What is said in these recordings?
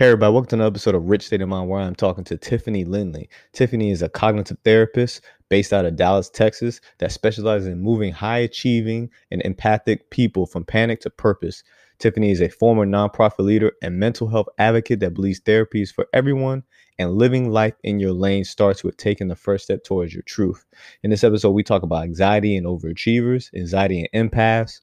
Hey everybody, welcome to another episode of Rich State of Mind where I'm talking to Tiffany Lindley. Tiffany is a cognitive therapist based out of Dallas, Texas, that specializes in moving high achieving and empathic people from panic to purpose. Tiffany is a former nonprofit leader and mental health advocate that believes therapy is for everyone and living life in your lane starts with taking the first step towards your truth. In this episode, we talk about anxiety and overachievers, anxiety and empaths,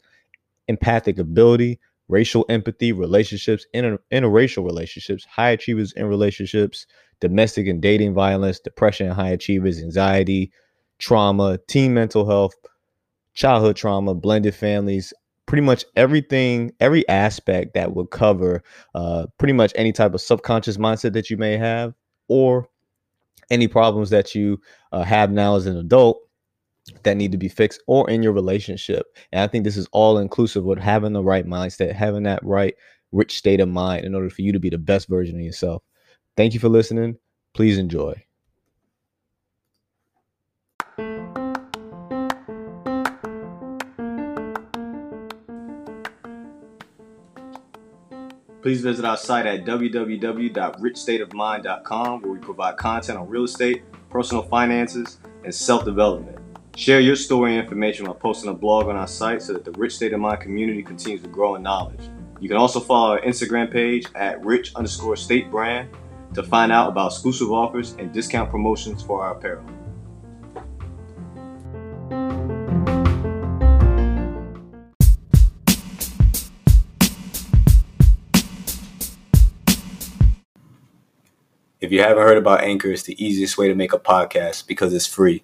empathic ability, racial empathy, relationships, inter- interracial relationships, high achievers in relationships, domestic and dating violence, depression high achievers, anxiety, trauma, teen mental health, childhood trauma, blended families, pretty much everything, every aspect that would cover uh, pretty much any type of subconscious mindset that you may have or any problems that you uh, have now as an adult that need to be fixed or in your relationship. And I think this is all inclusive with having the right mindset, having that right rich state of mind in order for you to be the best version of yourself. Thank you for listening. Please enjoy. Please visit our site at www.richstateofmind.com where we provide content on real estate, personal finances, and self development. Share your story and information by posting a blog on our site so that the Rich State of Mind community continues to grow in knowledge. You can also follow our Instagram page at rich underscore state brand to find out about exclusive offers and discount promotions for our apparel. If you haven't heard about Anchor, it's the easiest way to make a podcast because it's free.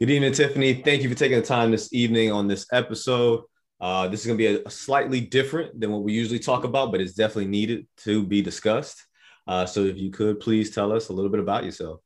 Good evening, Tiffany. Thank you for taking the time this evening on this episode. Uh, this is going to be a, slightly different than what we usually talk about, but it's definitely needed to be discussed. Uh, so, if you could please tell us a little bit about yourself.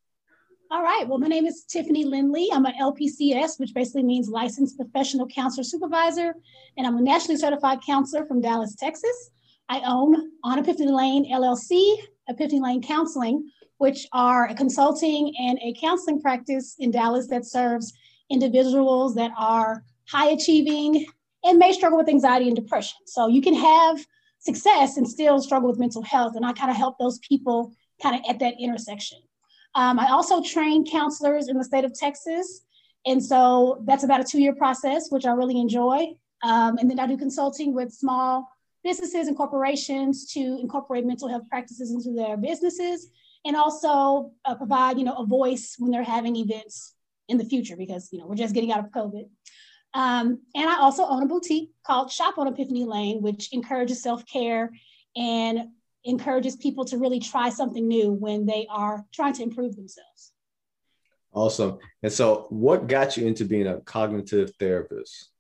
All right. Well, my name is Tiffany Lindley. I'm an LPCS, which basically means Licensed Professional Counselor Supervisor, and I'm a nationally certified counselor from Dallas, Texas. I own On Epiphany Lane LLC, Epiphany Lane Counseling, which are a consulting and a counseling practice in Dallas that serves individuals that are high achieving and may struggle with anxiety and depression. So you can have success and still struggle with mental health. And I kind of help those people kind of at that intersection. Um, I also train counselors in the state of Texas. And so that's about a two year process, which I really enjoy. Um, and then I do consulting with small businesses and corporations to incorporate mental health practices into their businesses and also uh, provide you know a voice when they're having events in the future because you know we're just getting out of covid. Um, and i also own a boutique called shop on epiphany lane which encourages self-care and encourages people to really try something new when they are trying to improve themselves. Awesome. And so what got you into being a cognitive therapist?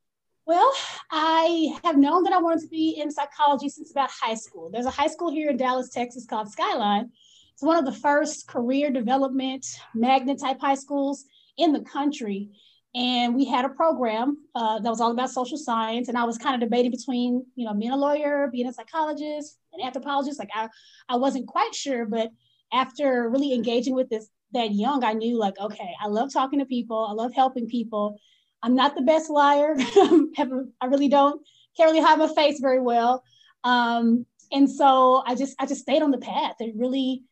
Well, I have known that I wanted to be in psychology since about high school. There's a high school here in Dallas, Texas called Skyline, it's one of the first career development magnet type high schools in the country. And we had a program uh, that was all about social science. And I was kind of debating between, you know, being a lawyer, being a psychologist, an anthropologist. Like I, I wasn't quite sure, but after really engaging with this that young, I knew like, okay, I love talking to people. I love helping people. I'm not the best liar. I really don't can't really hide my face very well. Um, and so I just I just stayed on the path. It really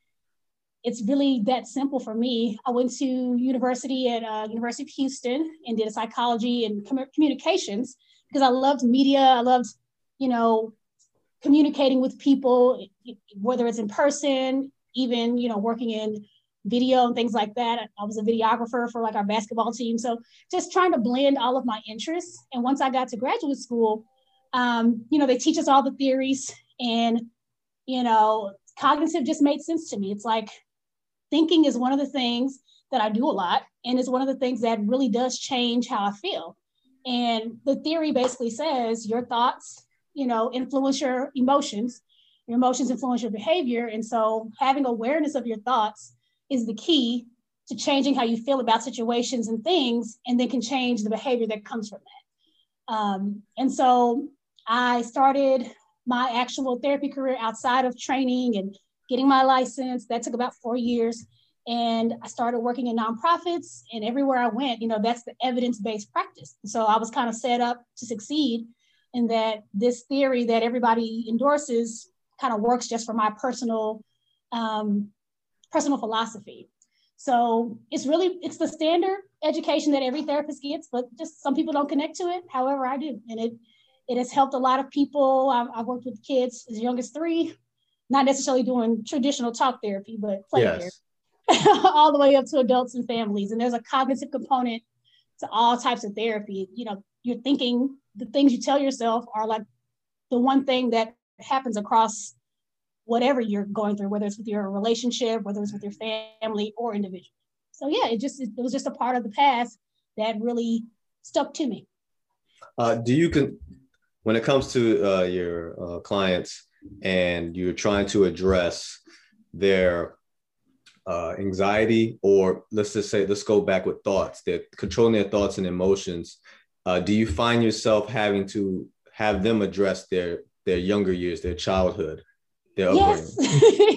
it's really that simple for me. I went to university at uh, University of Houston and did a psychology and com- communications because I loved media. I loved, you know, communicating with people, whether it's in person, even you know, working in video and things like that. I was a videographer for like our basketball team. So just trying to blend all of my interests. And once I got to graduate school, um, you know, they teach us all the theories and, you know, cognitive just made sense to me. It's like thinking is one of the things that I do a lot. And it's one of the things that really does change how I feel. And the theory basically says your thoughts, you know, influence your emotions. Your emotions influence your behavior. And so having awareness of your thoughts is the key to changing how you feel about situations and things, and then can change the behavior that comes from that. Um, and so I started my actual therapy career outside of training and getting my license. That took about four years. And I started working in nonprofits, and everywhere I went, you know, that's the evidence based practice. So I was kind of set up to succeed in that this theory that everybody endorses kind of works just for my personal um, personal philosophy. So it's really it's the standard education that every therapist gets, but just some people don't connect to it. However, I do, and it it has helped a lot of people. I've, I've worked with kids as young as three, not necessarily doing traditional talk therapy, but play yes. therapy all the way up to adults and families. And there's a cognitive component to all types of therapy. You know, you're thinking the things you tell yourself are like the one thing that happens across whatever you're going through, whether it's with your relationship, whether it's with your family or individual. So yeah, it just it was just a part of the past that really stuck to me. Uh, do you can when it comes to uh, your uh, clients and you're trying to address their uh, anxiety, or let's just say, let's go back with thoughts. They're controlling their thoughts and emotions. Uh, do you find yourself having to have them address their their younger years, their childhood, their yes,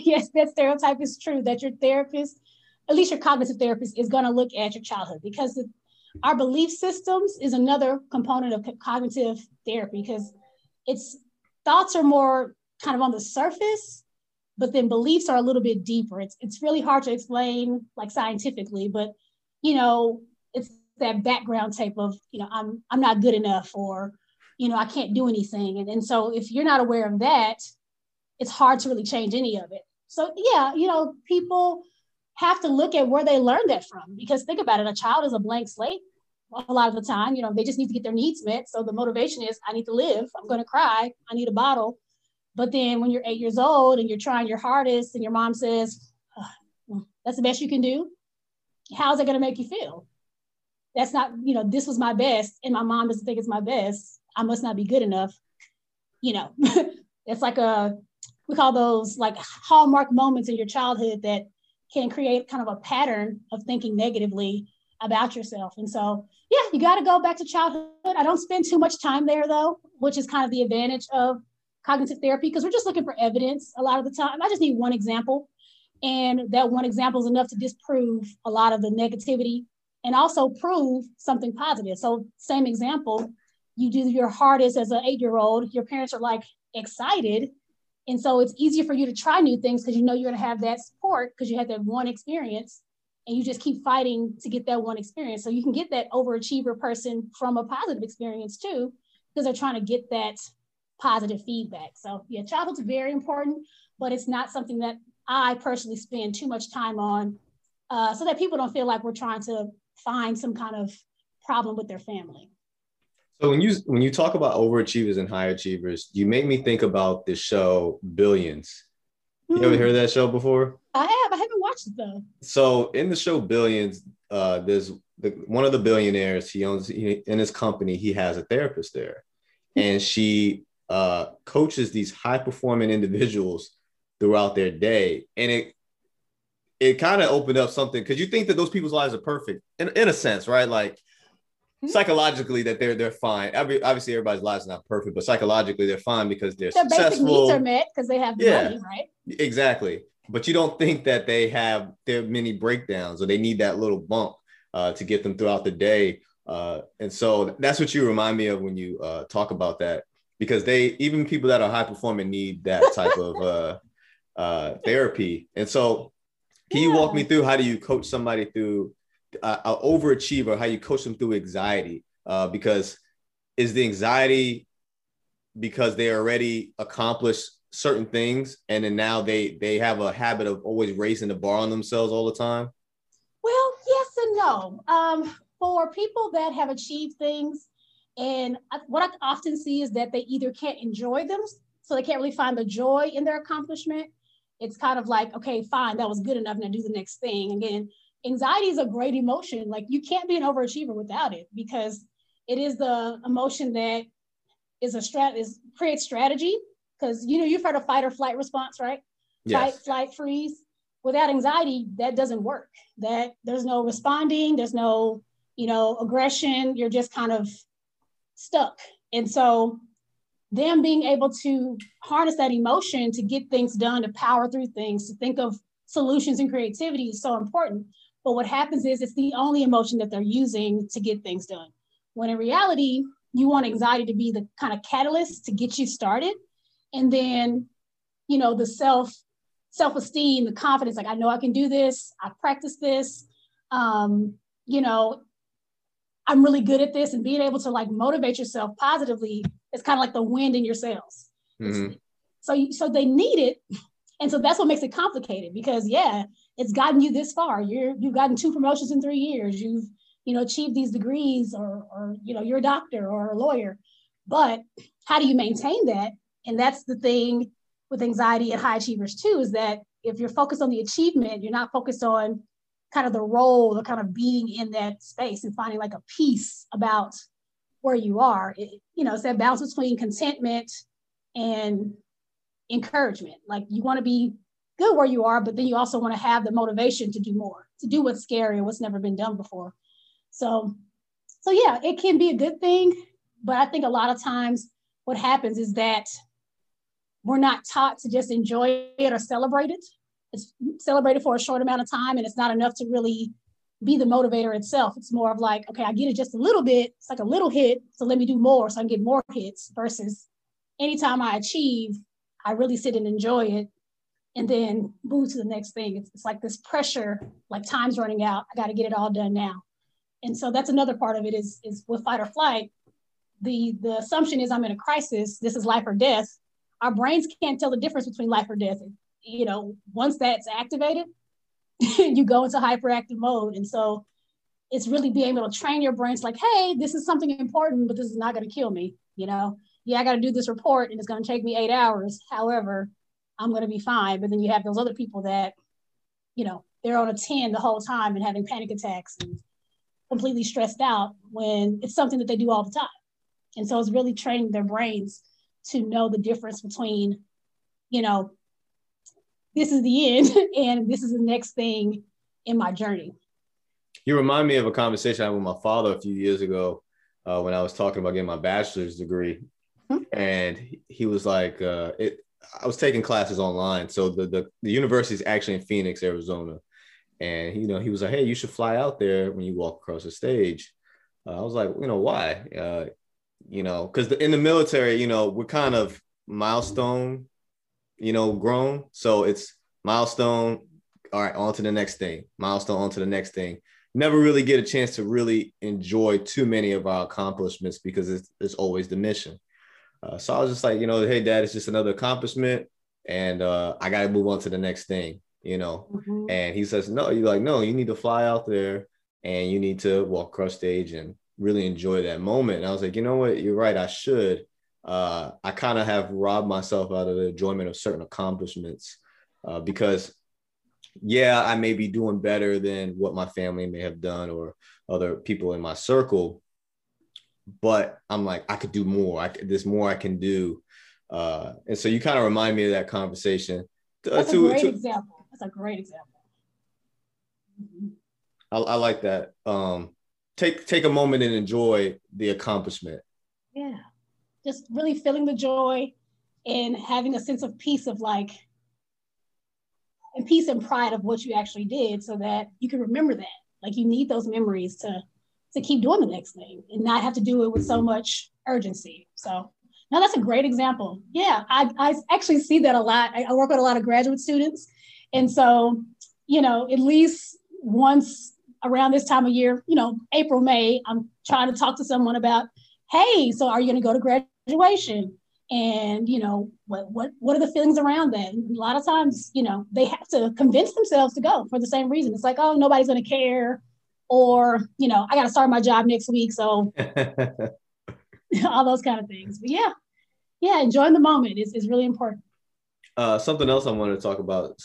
yes, that stereotype is true. That your therapist, at least your cognitive therapist, is going to look at your childhood because the, our belief systems is another component of cognitive therapy because it's thoughts are more kind of on the surface but then beliefs are a little bit deeper. It's it's really hard to explain like scientifically, but you know, it's that background type of, you know, I'm I'm not good enough or, you know, I can't do anything. And, and so if you're not aware of that, it's hard to really change any of it. So yeah, you know, people have to look at where they learned that from because think about it, a child is a blank slate a lot of the time, you know, they just need to get their needs met. So the motivation is I need to live, I'm gonna cry, I need a bottle but then when you're eight years old and you're trying your hardest and your mom says, oh, that's the best you can do, how's it going to make you feel? That's not, you know, this was my best and my mom doesn't think it's my best. I must not be good enough. You know, it's like a, we call those like hallmark moments in your childhood that can create kind of a pattern of thinking negatively about yourself. And so, yeah, you got to go back to childhood. I don't spend too much time there though, which is kind of the advantage of cognitive therapy because we're just looking for evidence a lot of the time. I just need one example. And that one example is enough to disprove a lot of the negativity and also prove something positive. So, same example, you do your hardest as an eight year old, your parents are like excited. And so it's easier for you to try new things because you know you're going to have that support because you had that one experience and you just keep fighting to get that one experience. So you can get that overachiever person from a positive experience too, because they're trying to get that positive feedback. So yeah, childhood's very important, but it's not something that I personally spend too much time on uh, so that people don't feel like we're trying to find some kind of problem with their family. So when you when you talk about overachievers and high achievers, you make me think about the show Billions. You ever hmm. heard that show before? I have. I haven't watched it though. So in the show Billions, uh, there's the, one of the billionaires. He owns he, in his company. He has a therapist there, and she uh, coaches these high performing individuals throughout their day, and it it kind of opened up something because you think that those people's lives are perfect in, in a sense, right? Like mm-hmm. psychologically that they're they're fine. Every, obviously, everybody's lives are not perfect, but psychologically they're fine because they're Their successful. basic needs are met because they have yeah, money, right? Exactly. But you don't think that they have their many breakdowns or they need that little bump uh, to get them throughout the day. Uh, and so that's what you remind me of when you uh, talk about that because they even people that are high performing need that type of uh, uh, therapy. And so, can yeah. you walk me through how do you coach somebody through uh, an overachiever? How you coach them through anxiety? Uh, because is the anxiety because they already accomplished certain things and then now they they have a habit of always raising the bar on themselves all the time? Well, yes and no. Um, for people that have achieved things, and what I often see is that they either can't enjoy them, so they can't really find the joy in their accomplishment. It's kind of like, okay, fine, that was good enough. Now do the next thing. Again, anxiety is a great emotion. Like you can't be an overachiever without it because it is the emotion that is a strat is creates strategy because you know you've heard of fight or flight response, right? Yes. Fight, flight, freeze. Without anxiety, that doesn't work. That there's no responding, there's no, you know, aggression. You're just kind of stuck. And so them being able to harness that emotion to get things done, to power through things, to think of solutions and creativity is so important. But what happens is it's the only emotion that they're using to get things done. When in reality, you want anxiety to be the kind of catalyst to get you started. And then, you know, the self, self-esteem, the confidence, like I know I can do this, I practice this. Um, you know, I'm really good at this and being able to like motivate yourself positively is kind of like the wind in your sails. Mm-hmm. So, so they need it. And so that's what makes it complicated because yeah, it's gotten you this far. You're, you've gotten two promotions in three years. You've, you know, achieved these degrees or, or, you know, you're a doctor or a lawyer, but how do you maintain that? And that's the thing with anxiety and high achievers too, is that if you're focused on the achievement, you're not focused on kind of the role, the kind of being in that space and finding like a peace about where you are. It, you know, it's that balance between contentment and encouragement. Like you want to be good where you are, but then you also want to have the motivation to do more, to do what's scary and what's never been done before. So, so yeah, it can be a good thing, but I think a lot of times what happens is that we're not taught to just enjoy it or celebrate it it's celebrated for a short amount of time and it's not enough to really be the motivator itself. It's more of like, okay, I get it just a little bit. It's like a little hit. So let me do more so I can get more hits versus anytime I achieve, I really sit and enjoy it and then move to the next thing. It's, it's like this pressure, like time's running out. I got to get it all done now. And so that's another part of it is, is with fight or flight. The, the assumption is I'm in a crisis. This is life or death. Our brains can't tell the difference between life or death you know, once that's activated, you go into hyperactive mode. And so it's really being able to train your brains like, hey, this is something important, but this is not going to kill me. You know, yeah, I got to do this report and it's going to take me eight hours. However, I'm going to be fine. But then you have those other people that, you know, they're on a 10 the whole time and having panic attacks and completely stressed out when it's something that they do all the time. And so it's really training their brains to know the difference between, you know, this is the end and this is the next thing in my journey. You remind me of a conversation I had with my father a few years ago uh, when I was talking about getting my bachelor's degree. Mm-hmm. And he was like, uh, it, I was taking classes online. So the, the, the university is actually in Phoenix, Arizona. And, you know, he was like, hey, you should fly out there when you walk across the stage. Uh, I was like, you know, why? Uh, you know, because in the military, you know, we're kind of milestone you know, grown. So it's milestone. All right, on to the next thing. Milestone, on to the next thing. Never really get a chance to really enjoy too many of our accomplishments because it's, it's always the mission. Uh, so I was just like, you know, hey, dad, it's just another accomplishment, and uh, I got to move on to the next thing, you know. Mm-hmm. And he says, no, you're like, no, you need to fly out there and you need to walk across stage and really enjoy that moment. And I was like, you know what, you're right, I should uh, I kind of have robbed myself out of the enjoyment of certain accomplishments uh, because, yeah, I may be doing better than what my family may have done or other people in my circle, but I'm like, I could do more. I could, there's more I can do. Uh, and so you kind of remind me of that conversation. That's to, a great to, example. That's a great example. I, I like that. Um, take take a moment and enjoy the accomplishment. Yeah just really feeling the joy and having a sense of peace of like and peace and pride of what you actually did so that you can remember that. Like you need those memories to to keep doing the next thing and not have to do it with so much urgency. So now that's a great example. Yeah i, I actually see that a lot. I, I work with a lot of graduate students. And so you know at least once around this time of year you know april may i'm trying to talk to someone about hey so are you going to go to grad graduation and you know what what what are the feelings around that? And a lot of times you know they have to convince themselves to go for the same reason. It's like oh nobody's going to care. Or you know i got to start my job next week. So all those kind of things. But yeah. Yeah enjoying the moment is, is really important. Uh, something else I wanted to talk about,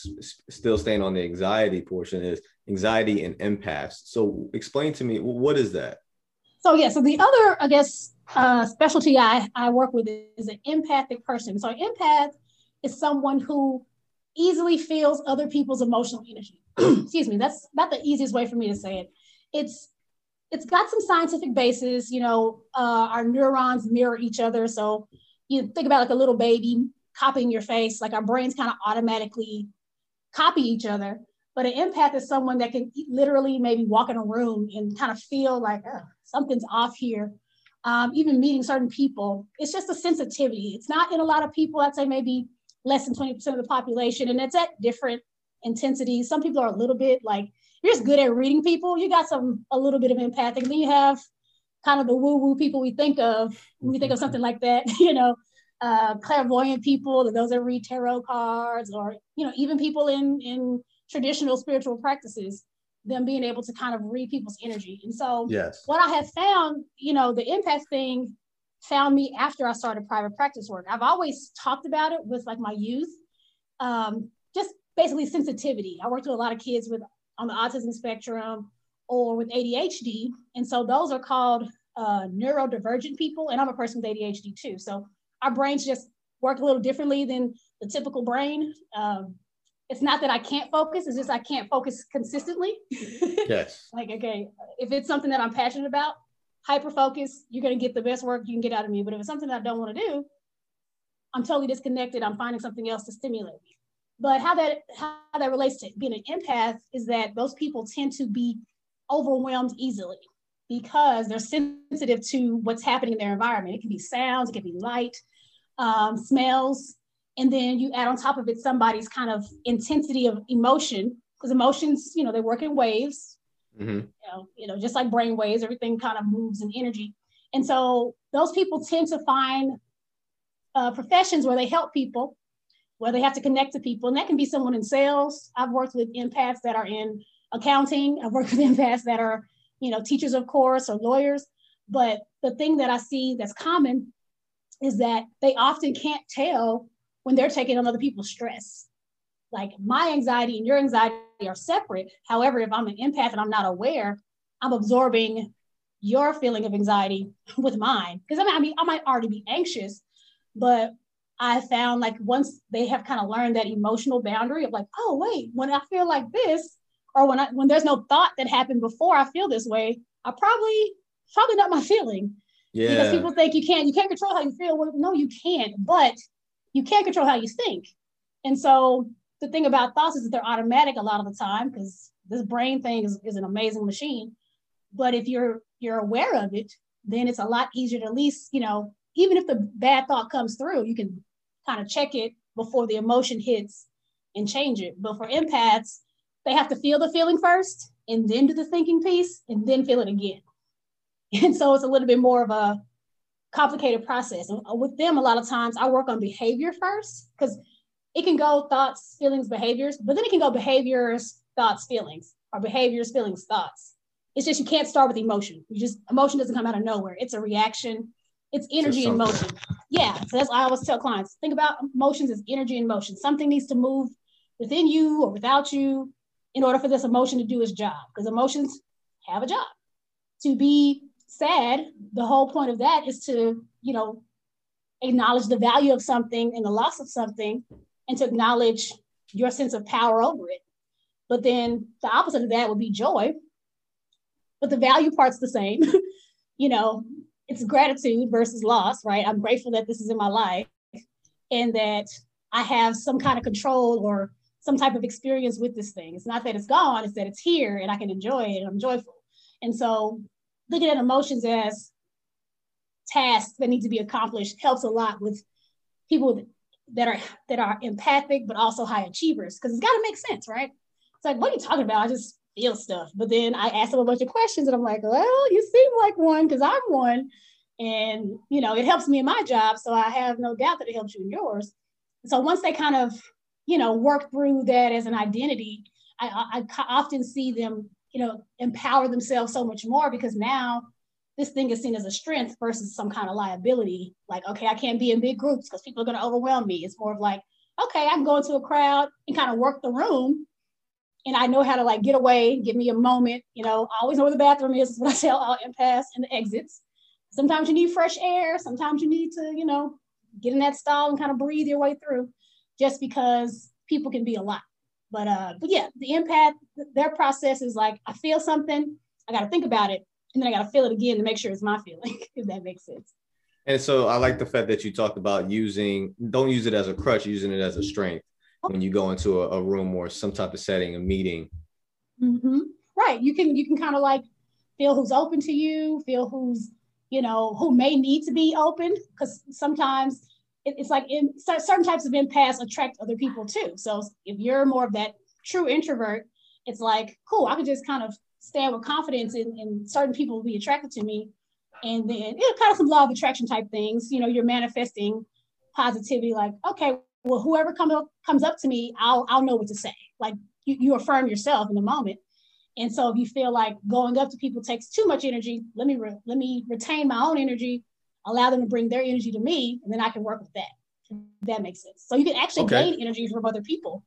still staying on the anxiety portion, is anxiety and empaths So, explain to me what is that? So yeah, so the other, I guess, uh, specialty I, I work with is an empathic person. So empath is someone who easily feels other people's emotional energy. Excuse me, that's not the easiest way for me to say it. It's it's got some scientific basis. You know, uh, our neurons mirror each other. So you think about like a little baby copying your face, like our brains kind of automatically copy each other. But an empath is someone that can literally maybe walk in a room and kind of feel like something's off here. Um, even meeting certain people, it's just a sensitivity. It's not in a lot of people. I'd say maybe less than 20% of the population, and it's at different intensities. Some people are a little bit like you're just good at reading people. You got some a little bit of empathic. Then you have kind of the woo-woo people we think of when we think of something like that, you know, uh, clairvoyant people, those that read tarot cards, or you know, even people in in traditional spiritual practices, them being able to kind of read people's energy. And so, yes, what I have found, you know, the empath thing found me after I started private practice work. I've always talked about it with like my youth, um, just basically sensitivity. I worked with a lot of kids with on the autism spectrum or with ADHD, and so those are called uh, neurodivergent people. And I'm a person with ADHD too, so our brains just work a little differently than the typical brain. Um, it's not that I can't focus; it's just I can't focus consistently. yes. like okay, if it's something that I'm passionate about, hyper focus, you're going to get the best work you can get out of me. But if it's something that I don't want to do, I'm totally disconnected. I'm finding something else to stimulate me. But how that how that relates to being an empath is that those people tend to be overwhelmed easily because they're sensitive to what's happening in their environment. It can be sounds, it can be light, um, smells, and then you add on top of it somebody's kind of intensity of emotion because emotions, you know, they work in waves. Mm-hmm. You, know, you know, just like brain waves, everything kind of moves in energy. And so those people tend to find uh, professions where they help people, where they have to connect to people. And that can be someone in sales. I've worked with empaths that are in accounting. I've worked with empaths that are, you know, teachers, of course, or lawyers. But the thing that I see that's common is that they often can't tell when they're taking on other people's stress like my anxiety and your anxiety are separate. However, if I'm an empath and I'm not aware, I'm absorbing your feeling of anxiety with mine. Because I mean, I mean, I might already be anxious, but I found like once they have kind of learned that emotional boundary of like, oh wait, when I feel like this, or when I when there's no thought that happened before I feel this way, I probably probably not my feeling. Yeah. Because people think you can't you can't control how you feel. Well, no, you can't, but you can't control how you think. And so the thing about thoughts is that they're automatic a lot of the time because this brain thing is, is an amazing machine. But if you're you're aware of it, then it's a lot easier to at least, you know, even if the bad thought comes through, you can kind of check it before the emotion hits and change it. But for empaths, they have to feel the feeling first and then do the thinking piece and then feel it again. And so it's a little bit more of a complicated process. And uh, with them, a lot of times I work on behavior first because it can go thoughts, feelings, behaviors, but then it can go behaviors, thoughts, feelings, or behaviors, feelings, thoughts. It's just you can't start with emotion. You just emotion doesn't come out of nowhere. It's a reaction. It's energy and motion. Yeah. So that's why I always tell clients think about emotions as energy and motion. Something needs to move within you or without you in order for this emotion to do its job. Because emotions have a job. To be sad, the whole point of that is to, you know, acknowledge the value of something and the loss of something and to acknowledge your sense of power over it. But then the opposite of that would be joy. But the value part's the same. you know, it's gratitude versus loss, right? I'm grateful that this is in my life and that I have some kind of control or some type of experience with this thing. It's not that it's gone, it's that it's here and I can enjoy it and I'm joyful. And so looking at emotions as tasks that need to be accomplished. Helps a lot with people that are that are empathic but also high achievers because it's got to make sense right? It's like what are you talking about? I just feel stuff. But then i ask them a bunch of questions and i'm like well you seem like one because i'm one. And you know it helps me in my job so i have no doubt that it helps you in yours. So once they kind of you know work through that as an identity I, I, I often see them you know empower themselves so much more because now this thing is seen as a strength versus some kind of liability. Like, okay, I can't be in big groups because people are going to overwhelm me. It's more of like, okay, I can go into a crowd and kind of work the room and I know how to like get away, give me a moment. You know, I always know where the bathroom is. Is what I tell all empaths and the exits. Sometimes you need fresh air. Sometimes you need to, you know, get in that stall and kind of breathe your way through, just because people can be a lot. But uh, but yeah, the empath, their process is like I feel something, I got to think about it, and then I got to feel it again to make sure it's my feeling, if that makes sense. And so I like the fact that you talked about using don't use it as a crutch, using it as a strength when you go into a, a room or some type of setting, a meeting. Mm-hmm. Right. You can you can kind of like feel who's open to you, feel who's you know who may need to be open because sometimes it, it's like in certain types of empaths attract other people too. So if you're more of that true introvert, it's like cool. I can just kind of stand with confidence and, and certain people will be attracted to me. And then you know, kind of some law of attraction type things. You know, you're manifesting positivity, like, okay, well, whoever comes up comes up to me, I'll I'll know what to say. Like you, you affirm yourself in the moment. And so if you feel like going up to people takes too much energy, let me re- let me retain my own energy, allow them to bring their energy to me, and then I can work with that. That makes sense. So you can actually okay. gain energy from other people.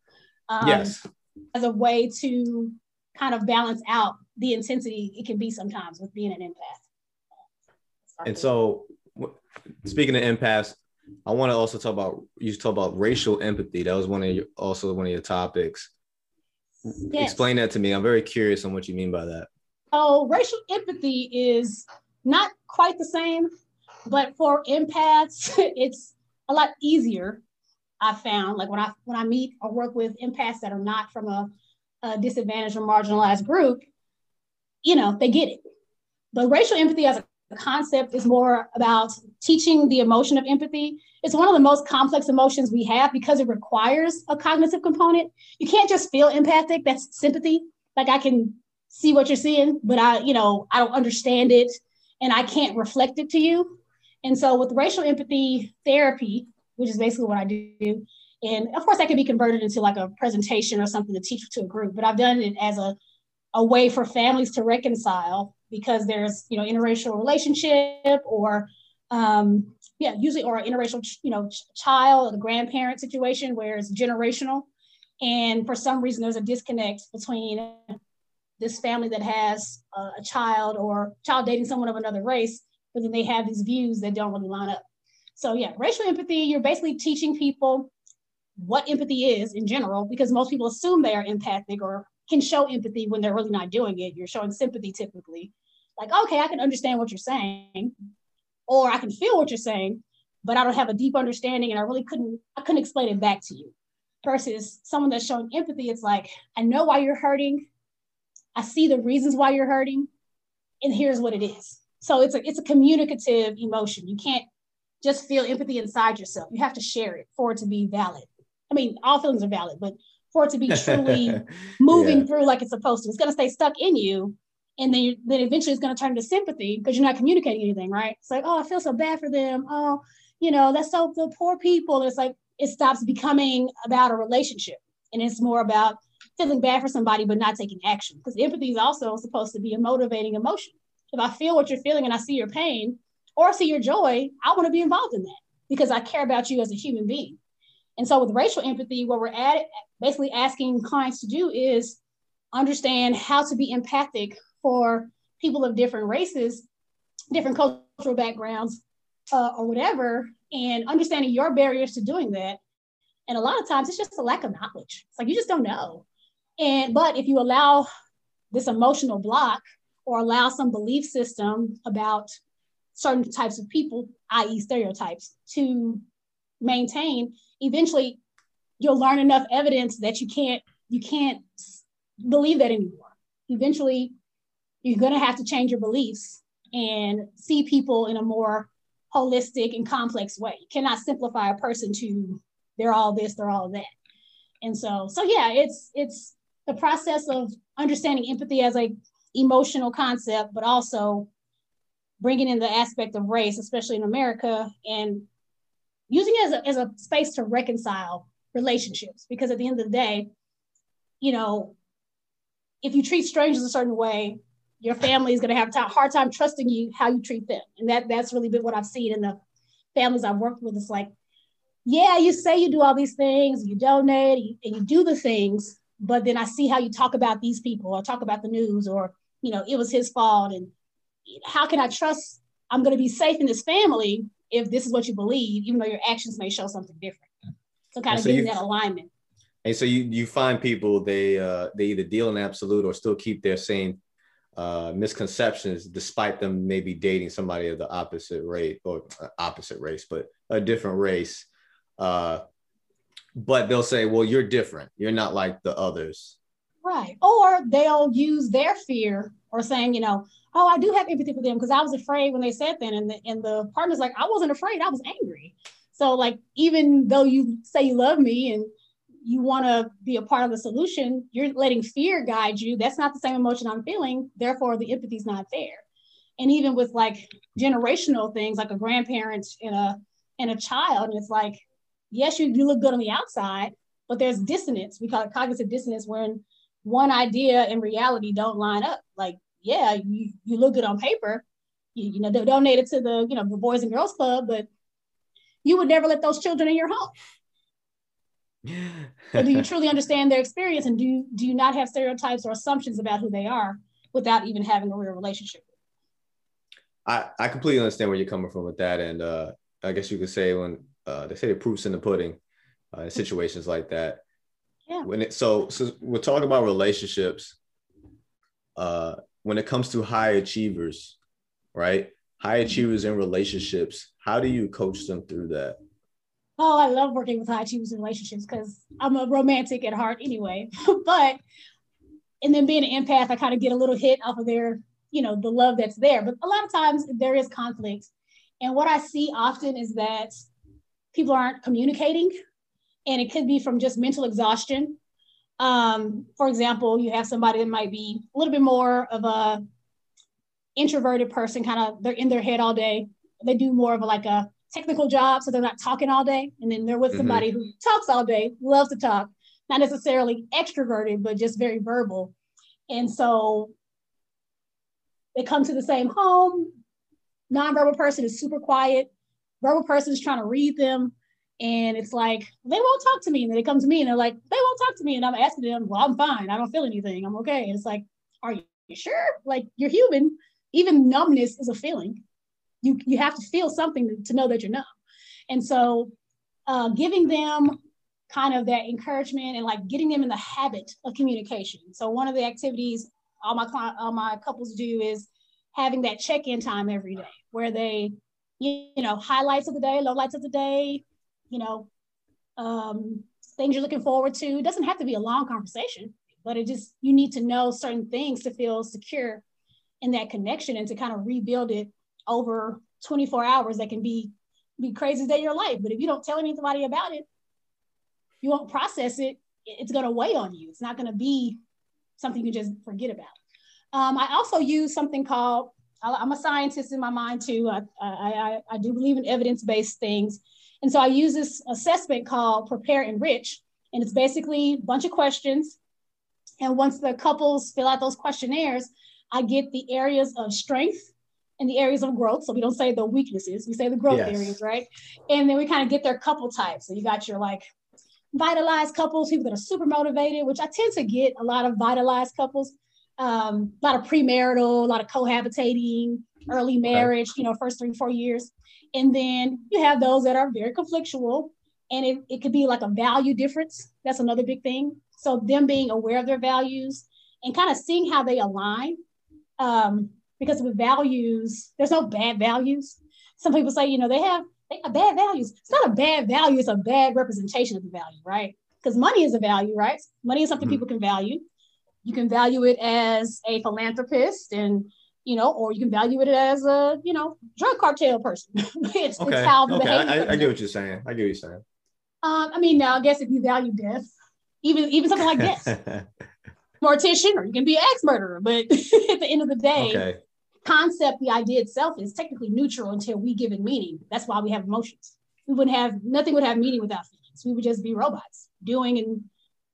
Um, yes. As a way to kind of balance out the intensity it can be sometimes with being an empath. And so, speaking of empaths, I want to also talk about you talk about racial empathy. That was one of your also one of your topics. Yes. Explain that to me. I'm very curious on what you mean by that. Oh, racial empathy is not quite the same, but for empaths, it's a lot easier. I found like when I when I meet or work with empaths that are not from a, a disadvantaged or marginalized group, you know, they get it. But racial empathy as a concept is more about teaching the emotion of empathy. It's one of the most complex emotions we have because it requires a cognitive component. You can't just feel empathic, that's sympathy. Like I can see what you're seeing, but I, you know, I don't understand it and I can't reflect it to you. And so with racial empathy therapy, which is basically what I do, and of course that can be converted into like a presentation or something to teach to a group, but I've done it as a, a way for families to reconcile because there's you know interracial relationship or um, yeah usually or interracial you know child or the grandparent situation where it's generational. And for some reason there's a disconnect between this family that has a child or child dating someone of another race but then they have these views that don't really line up so yeah racial empathy you're basically teaching people what empathy is in general because most people assume they are empathic or can show empathy when they're really not doing it. You're showing sympathy typically. Like, okay, I can understand what you're saying, or I can feel what you're saying, but I don't have a deep understanding and I really couldn't I couldn't explain it back to you. Versus someone that's showing empathy, it's like, I know why you're hurting. I see the reasons why you're hurting, and here's what it is. So it's a it's a communicative emotion. You can't just feel empathy inside yourself. You have to share it for it to be valid. I mean, all feelings are valid, but for it to be truly moving yeah. through like it's supposed to. It's going to stay stuck in you. And then, then eventually it's going to turn to sympathy because you're not communicating anything, right? It's like, oh, I feel so bad for them. Oh, you know, that's so the poor people. And it's like, it stops becoming about a relationship and it's more about feeling bad for somebody but not taking action because empathy is also supposed to be a motivating emotion. If I feel what you're feeling and I see your pain or see your joy, I want to be involved in that because I care about you as a human being. And so with racial empathy, what we're at, basically asking clients to do is understand how to be empathic for people of different races, different cultural backgrounds, uh, or whatever, and understanding your barriers to doing that. And a lot of times it's just a lack of knowledge. It's like you just don't know. And but if you allow this emotional block or allow some belief system about certain types of people, i.e., stereotypes, to maintain, eventually you'll learn enough evidence that you can't you can't believe that anymore. Eventually, you're going to have to change your beliefs and see people in a more holistic and complex way. You cannot simplify a person to they're all this, they're all that. And so, so yeah, it's it's the process of understanding empathy as a emotional concept, but also bringing in the aspect of race, especially in America, and using it as a, as a space to reconcile relationships. Because at the end of the day, you know, if you treat strangers a certain way, your family is going to have a hard time trusting you how you treat them. And that that's really been what I've seen in the families I've worked with. It's like, yeah, you say you do all these things, you donate, and you do the things, but then I see how you talk about these people or talk about the news or, you know, it was his fault. And how can I trust I'm going to be safe in this family if this is what you believe, even though your actions may show something different? So kind of so getting you, that alignment. And so you you find people they uh, they either deal in absolute or still keep their same uh, misconceptions, despite them maybe dating somebody of the opposite race or uh, opposite race, but a different race. Uh, but they'll say, well, you're different. You're not like the others. Right. Or they'll use their fear or saying, you know, oh, I do have empathy for them because I was afraid when they said that. And the, and the partner's like, I wasn't afraid. I was angry. So, like, even though you say you love me and you want to be a part of the solution, you're letting fear guide you. That's not the same emotion I'm feeling. Therefore, the empathy's not there. And even with like generational things, like a grandparent and a and a child, and it's like yes, you, you look good on the outside, but there's dissonance. We call it cognitive dissonance when one idea and reality don't line up. Like, yeah, you, you look good on paper, you, you know, they donated to the, you know, the Boys and Girls Club, but you would never let those children in your home. do you truly understand their experience and do, do you not have stereotypes or assumptions about who they are without even having a real relationship? I, I completely understand where you're coming from with that. And uh, I guess you could say when uh, they say the proof's in the pudding uh, in situations like that. Yeah. When it so so we're talking about relationships. Uh, when it comes to high achievers, right? High mm-hmm. achievers in relationships, how do you coach them through that? Oh, I love working with high achievers in relationships because I'm a romantic at heart anyway. but and then being an empath, I kind of get a little hit off of their, you know, the love that's there. But a lot of times there is conflict. And what I see often is that people aren't communicating and it could be from just mental exhaustion. Um, for example you have somebody that might be a little bit more of a introverted person kind of they're in their head all day. They do more of a, like a technical job so they're not talking all day. And then they're with mm-hmm. somebody who talks all day loves to talk. Not necessarily extroverted but just very verbal. And so they come to the same home. Nonverbal person is super quiet. Verbal person is trying to read them. And it's like, they won't talk to me. And then they come to me and they're like, they won't talk to me. And I'm asking them, well, I'm fine. I don't feel anything. I'm okay. And it's like, are you sure? Like you're human. Even numbness is a feeling. You, you have to feel something to know that you're numb. And so uh, giving them kind of that encouragement and like getting them in the habit of communication. So one of the activities all my client, all my couples do is having that check-in time every day where they you, know, highlights of the day, lowlights of the day, you know, um, things you're looking forward to. It doesn't have to be a long conversation, but it just, you need to know certain things to feel secure in that connection and to kind of rebuild it over 24 hours that can be be crazy day of your life. But if you don't tell anybody about it, you won't process it. It's going to weigh on you. It's not going to be something you just forget about. Um, I also use something called I'm a scientist in my mind too. I, I, I, do believe in evidence-based things. And so I use this assessment called Prepare Enrich. And it's basically a bunch of questions. And once the couples fill out those questionnaires, I get the areas of strength and the areas of growth. So we don't say the weaknesses, we say the growth yes. areas, right? And then we kind of get their couple types. So you got your like vitalized couples, people that are super motivated, which I tend to get a lot of vitalized couples um, a lot of premarital, a lot of cohabitating, early marriage, you know, first three, four years. And then you have those that are very conflictual and it, it could be like a value difference. That's another big thing. So them being aware of their values and kind of seeing how they align. Um, because with values, there's no bad values. Some people say, you know, they have, they have bad values. It's not a bad value, it's a bad representation of the value, right? Because money is a value, right? Money is something mm-hmm. people can value you can value it as a philanthropist and you know, or you can value it as a, you know, drug cartel person. it's, okay. it's how the okay. behavior. I, I, get what you're saying. I get what you're saying. Um, I mean, now I guess if you value death, even even something like this, mortician, or you can be an ex-murderer. But at the end of the day, okay. concept, the idea itself is technically neutral until we give it meaning. That's why we have emotions. We wouldn't have nothing would have meaning without feelings. We would just be robots doing and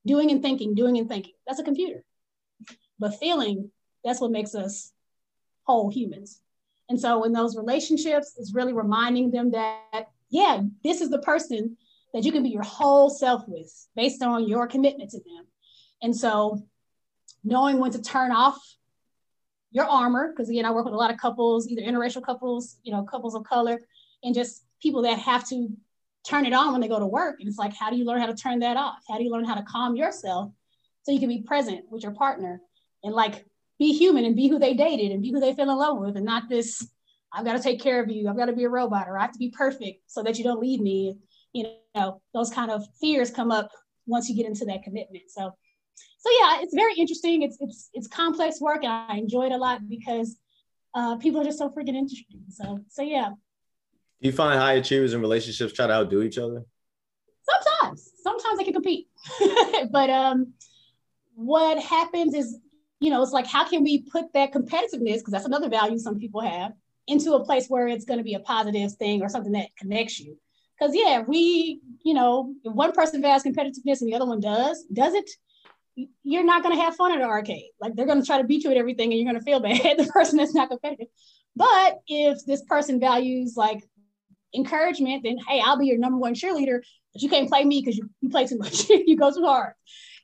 doing and thinking, doing and thinking. That's a computer. But feeling, that's what makes us whole humans. And so in those relationships, it's really reminding them that, yeah, this is the person that you can be your whole self with based on your commitment to them. And so knowing when to turn off your armor, because again, I work with a lot of couples, either interracial couples, you know, couples of color, and just people that have to turn it on when they go to work. And it's like, how do you learn how to turn that off? How do you learn how to calm yourself so you can be present with your partner and like be human and be who they dated and be who they fell in love with and not this, I've got to take care of you. I've got to be a robot or I have to be perfect so that you don't leave me. You know, those kind of fears come up once you get into that commitment. So so yeah, it's very interesting. It's it's it's complex work, and I enjoy it a lot because uh, people are just so freaking interesting. So so yeah. Do you find high achievers in relationships try to outdo each other? Sometimes, sometimes they can compete, but um, what happens is, you know, it's like how can we put that competitiveness because that's another value some people have into a place where it's going to be a positive thing or something that connects you. Because yeah, we, you know, if one person values competitiveness and the other one does, does it? you're not going to have fun at an arcade. Like they're going to try to beat you at everything and you're going to feel bad, the person that's not competitive. But if this person values like encouragement, then hey, I'll be your number one cheerleader, but you can't play me because you, you play too much, you go too hard.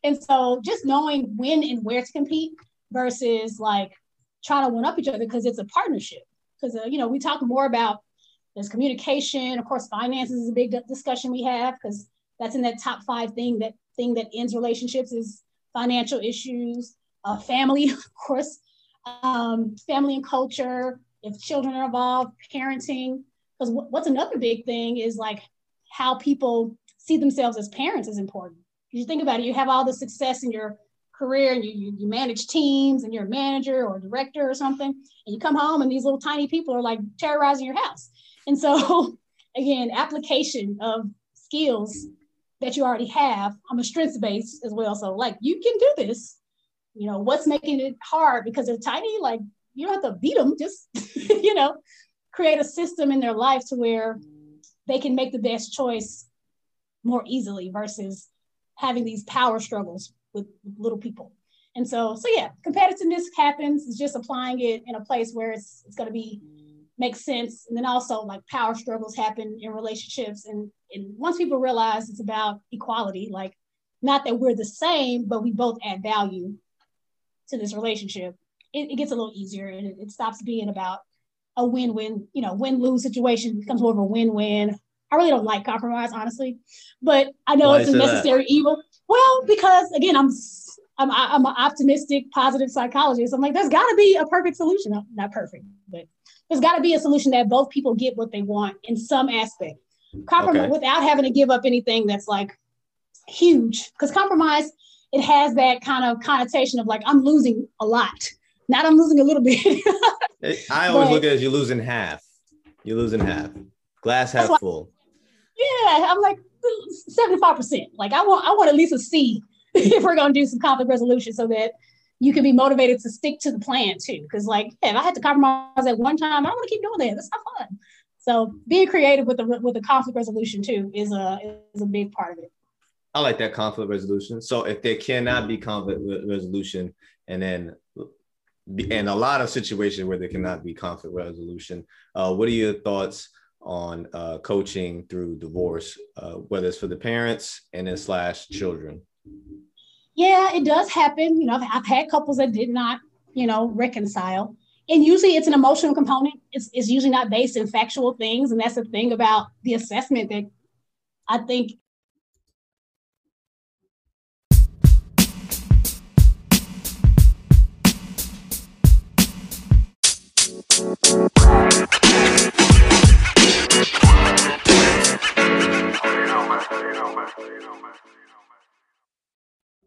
And so just knowing when and where to compete versus like trying to one up each other because it's a partnership. Because, uh, you know, we talk more about there's communication. Of course, finances is a big discussion we have because that's in that top five thing that thing that ends relationships is financial issues, uh, family, of course, um, family and culture, if children are involved, parenting. Because w- what's another big thing is like how people see themselves as parents is important. You think about it, you have all the success in your career and you, you, you manage teams and you're a manager or a director or something, and you come home and these little tiny people are like terrorizing your house. And so, again, application of skills that you already have. I'm a strengths based as well. So like you can do this. You know, what's making it hard because they're tiny, like you don't have to beat them, just you know, create a system in their life to where they can make the best choice more easily versus having these power struggles with, little people. And so, so yeah, competitiveness happens. It's just applying it in a place where it's it's going to be make sense. And then also like power struggles happen in relationships. And, and once people realize it's about equality, like not that we're the same, but we both add value to this relationship, it, it gets a little easier and it, it stops being about a win-win, you know, win-lose situation it becomes more of a win-win. I really don't like compromise, honestly, but I know Why it's a necessary that? evil. Well, because again, I'm I'm I'm an optimistic, positive psychologist. I'm like, there's got to be a perfect solution. Not perfect, but there's got to be a solution that both people get what they want in some aspect. Compromise okay. without having to give up anything that's like huge. Because compromise, it has that kind of connotation of like I'm losing a lot, not I'm losing a little bit. I always but, look at it as you're losing half. You're losing half. Glass half full. Yeah, I'm like 75%. Like I want I want at least a C if we're gonna do some conflict resolution so that you can be motivated to stick to the plan too. Because like, if I had to compromise at one time, I don't want to keep doing that. That's not fun. So being creative with the with the conflict resolution too is a is a big part of it. I like that conflict resolution. So if there cannot be conflict resolution, and then in a lot of situations where there cannot be conflict resolution, uh, what are your thoughts on uh, coaching through divorce, uh, whether it's for the parents and then slash children? yeah, it does happen. You know, I've, I've had couples that did not, you know, reconcile. And usually it's an emotional component. It's, it's usually not based in factual things. And that's the thing about the assessment that I think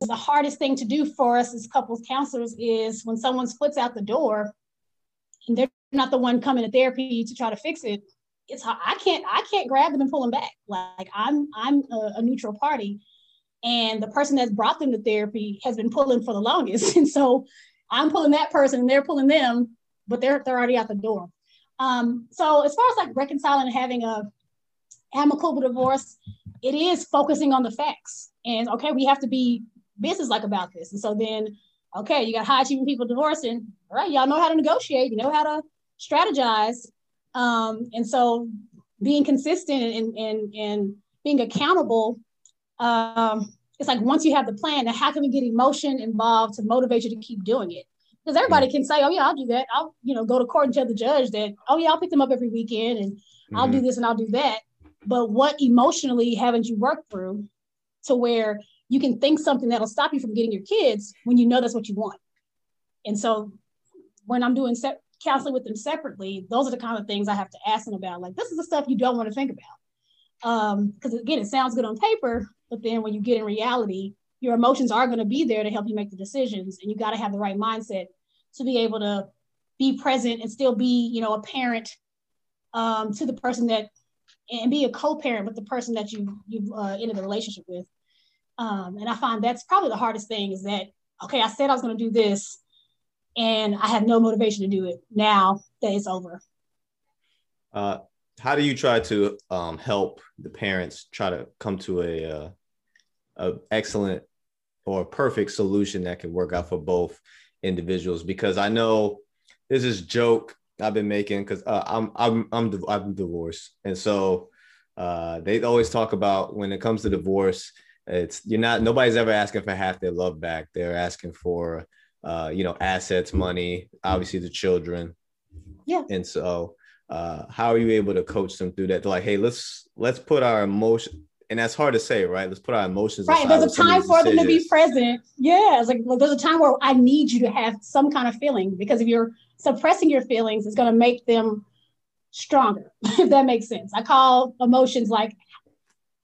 the hardest thing to do for us as couples counselors is when someone's foot's out the door and they're not the one coming to therapy to try to fix it it's i can't i can't grab them and pull them back. Like i'm i'm a, a neutral party and the person that's brought them to therapy has been pulling for the longest. And so i'm pulling that person and they're pulling them but they're they're already out the door. Um, so as far as like reconciling and having a amicable divorce it is focusing on the facts. And okay we have to be business like about this. And so then, okay, you got high achieving people divorcing. All right, y'all know how to negotiate, you know how to strategize. Um, and so being consistent and, and, and being accountable um, it's like once you have the plan, now how can we get emotion involved to motivate you to keep doing it? Because everybody can say, "Oh yeah, I'll do that." I'll you know go to court and tell the judge that, "Oh yeah, I'll pick them up every weekend and mm-hmm. I'll do mm-hmm. this and I'll do that." But what emotionally haven't you worked through to where you can think something that'll stop you from getting your kids when you know that's what you want? And so when I'm doing se- counseling with them separately, those are the kind of things I have to ask them about. Like, this is the stuff you don't want to think about. Because um, again, it sounds good on paper, but then when you get in reality, your emotions are going to be there to help you make the decisions. And you got to have the right mindset to be able to be present and still be, you know, a parent um, to the person that, and be a co-parent with the person that you you've uh, ended the relationship with. Um, and I find that's probably the hardest thing is that okay, I said I was going to do this, and I have no motivation to do it now that it's over. Uh, how do you try to um, help the parents try to come to a, uh, a excellent or perfect solution that can work out for both individuals? Because I know this is joke I've been making because uh, I'm I'm I'm I'm divorced, and so uh, they always talk about when it comes to divorce, it's you're not nobody's ever asking for half their love back. They're asking for uh, you know, assets, money, obviously the children. Yeah. And so uh, how are you able to coach them through that? They're like, hey, let's let's put our emotion and that's hard to say, right? Let's put our emotions. Right. There's a time for decisions. them to be present. Yeah. It's like well, there's a time where I need you to have some kind of feeling because if you're suppressing your feelings, it's going to make them stronger, if that makes sense. I call emotions like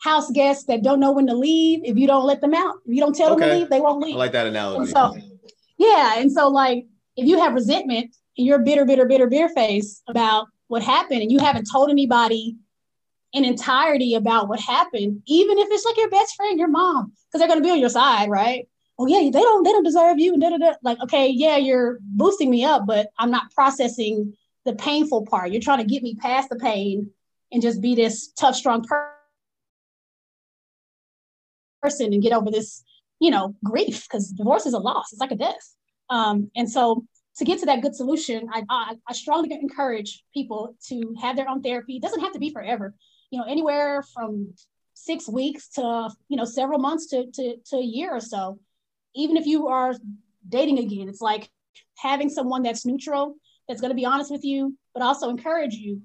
house guests that don't know when to leave. If you don't let them out, if you don't tell okay. them to leave, they won't leave. I like that analogy. And so yeah. And so, like, if you have resentment and you're bitter, bitter, bitter, bitter face about what happened and you haven't told anybody in entirety about what happened, even if it's like your best friend, your mom, because they're going to be on your side, right? Oh yeah, they don't they don't deserve you and da, da, da. like okay, yeah, you're boosting me up, but I'm not processing the painful part. You're trying to get me past the pain and just be this tough, strong per- person and get over this you know, grief because divorce is a loss. It's like a death. Um, and so to get to that good solution, I, I, I strongly encourage people to have their own therapy. It doesn't have to be forever. You know, anywhere from six weeks to you know several months to to, to a year or so. Even if you are dating again, it's like having someone that's neutral, that's going to be honest with you, but also encourage you.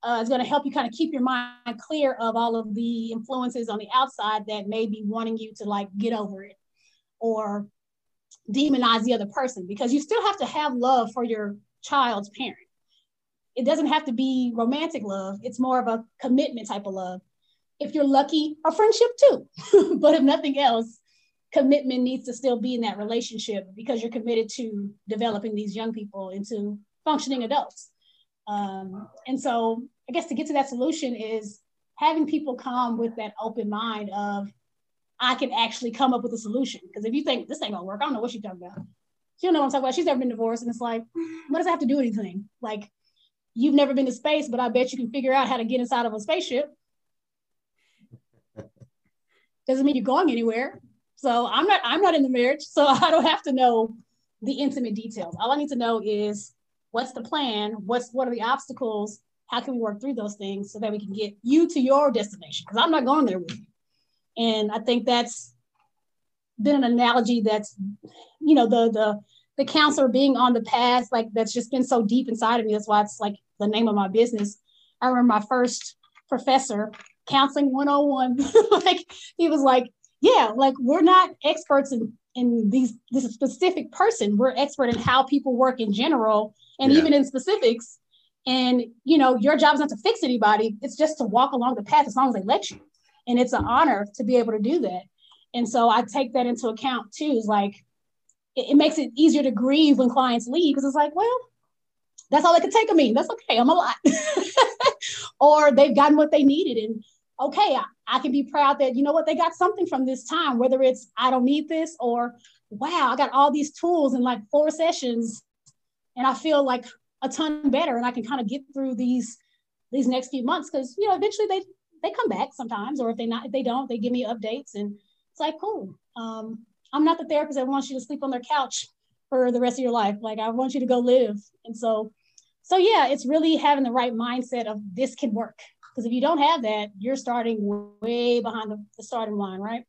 Uh, is going to help you kind of keep your mind clear of all of the influences on the outside that may be wanting you to like get over it or demonize the other person because you still have to have love for your child's parent. It doesn't have to be romantic love, it's more of a commitment type of love. If you're lucky, a friendship too. but if nothing else, commitment needs to still be in that relationship because you're committed to developing these young people into functioning adults. Um, and so, I guess to get to that solution is having people come with that open mind of I can actually come up with a solution. Because if you think this ain't gonna work, I don't know what she's talking about. She don't know what I'm talking about. She's never been divorced, and it's like, what does that have to do anything? Like, you've never been to space, but I bet you can figure out how to get inside of a spaceship. Doesn't mean you're going anywhere. So I'm not I'm not in the marriage, so I don't have to know the intimate details. All I need to know is what's the plan, what's what are the obstacles, how can we work through those things so that we can get you to your destination? Because I'm not going there with you. And I think that's been an analogy that's, you know, the the the counselor being on the path, like that's just been so deep inside of me. That's why it's like the name of my business. I remember my first professor, counseling 101, like he was like, Yeah, like we're not experts in in these this specific person. We're expert in how people work in general and yeah. even in specifics. And you know, your job is not to fix anybody, it's just to walk along the path as long as they let you and it's an honor to be able to do that and so i take that into account too is like it, it makes it easier to grieve when clients leave because it's like well that's all they could take of me that's okay i'm a lot or they've gotten what they needed and okay I, I can be proud that you know what they got something from this time whether it's i don't need this or wow i got all these tools in like four sessions and i feel like a ton better and i can kind of get through these these next few months because you know eventually they they come back sometimes, or if they not if they don't, they give me updates, and it's like cool. Um, I'm not the therapist that wants you to sleep on their couch for the rest of your life. Like I want you to go live, and so so yeah, it's really having the right mindset of this can work. Because if you don't have that, you're starting way behind the, the starting line, right?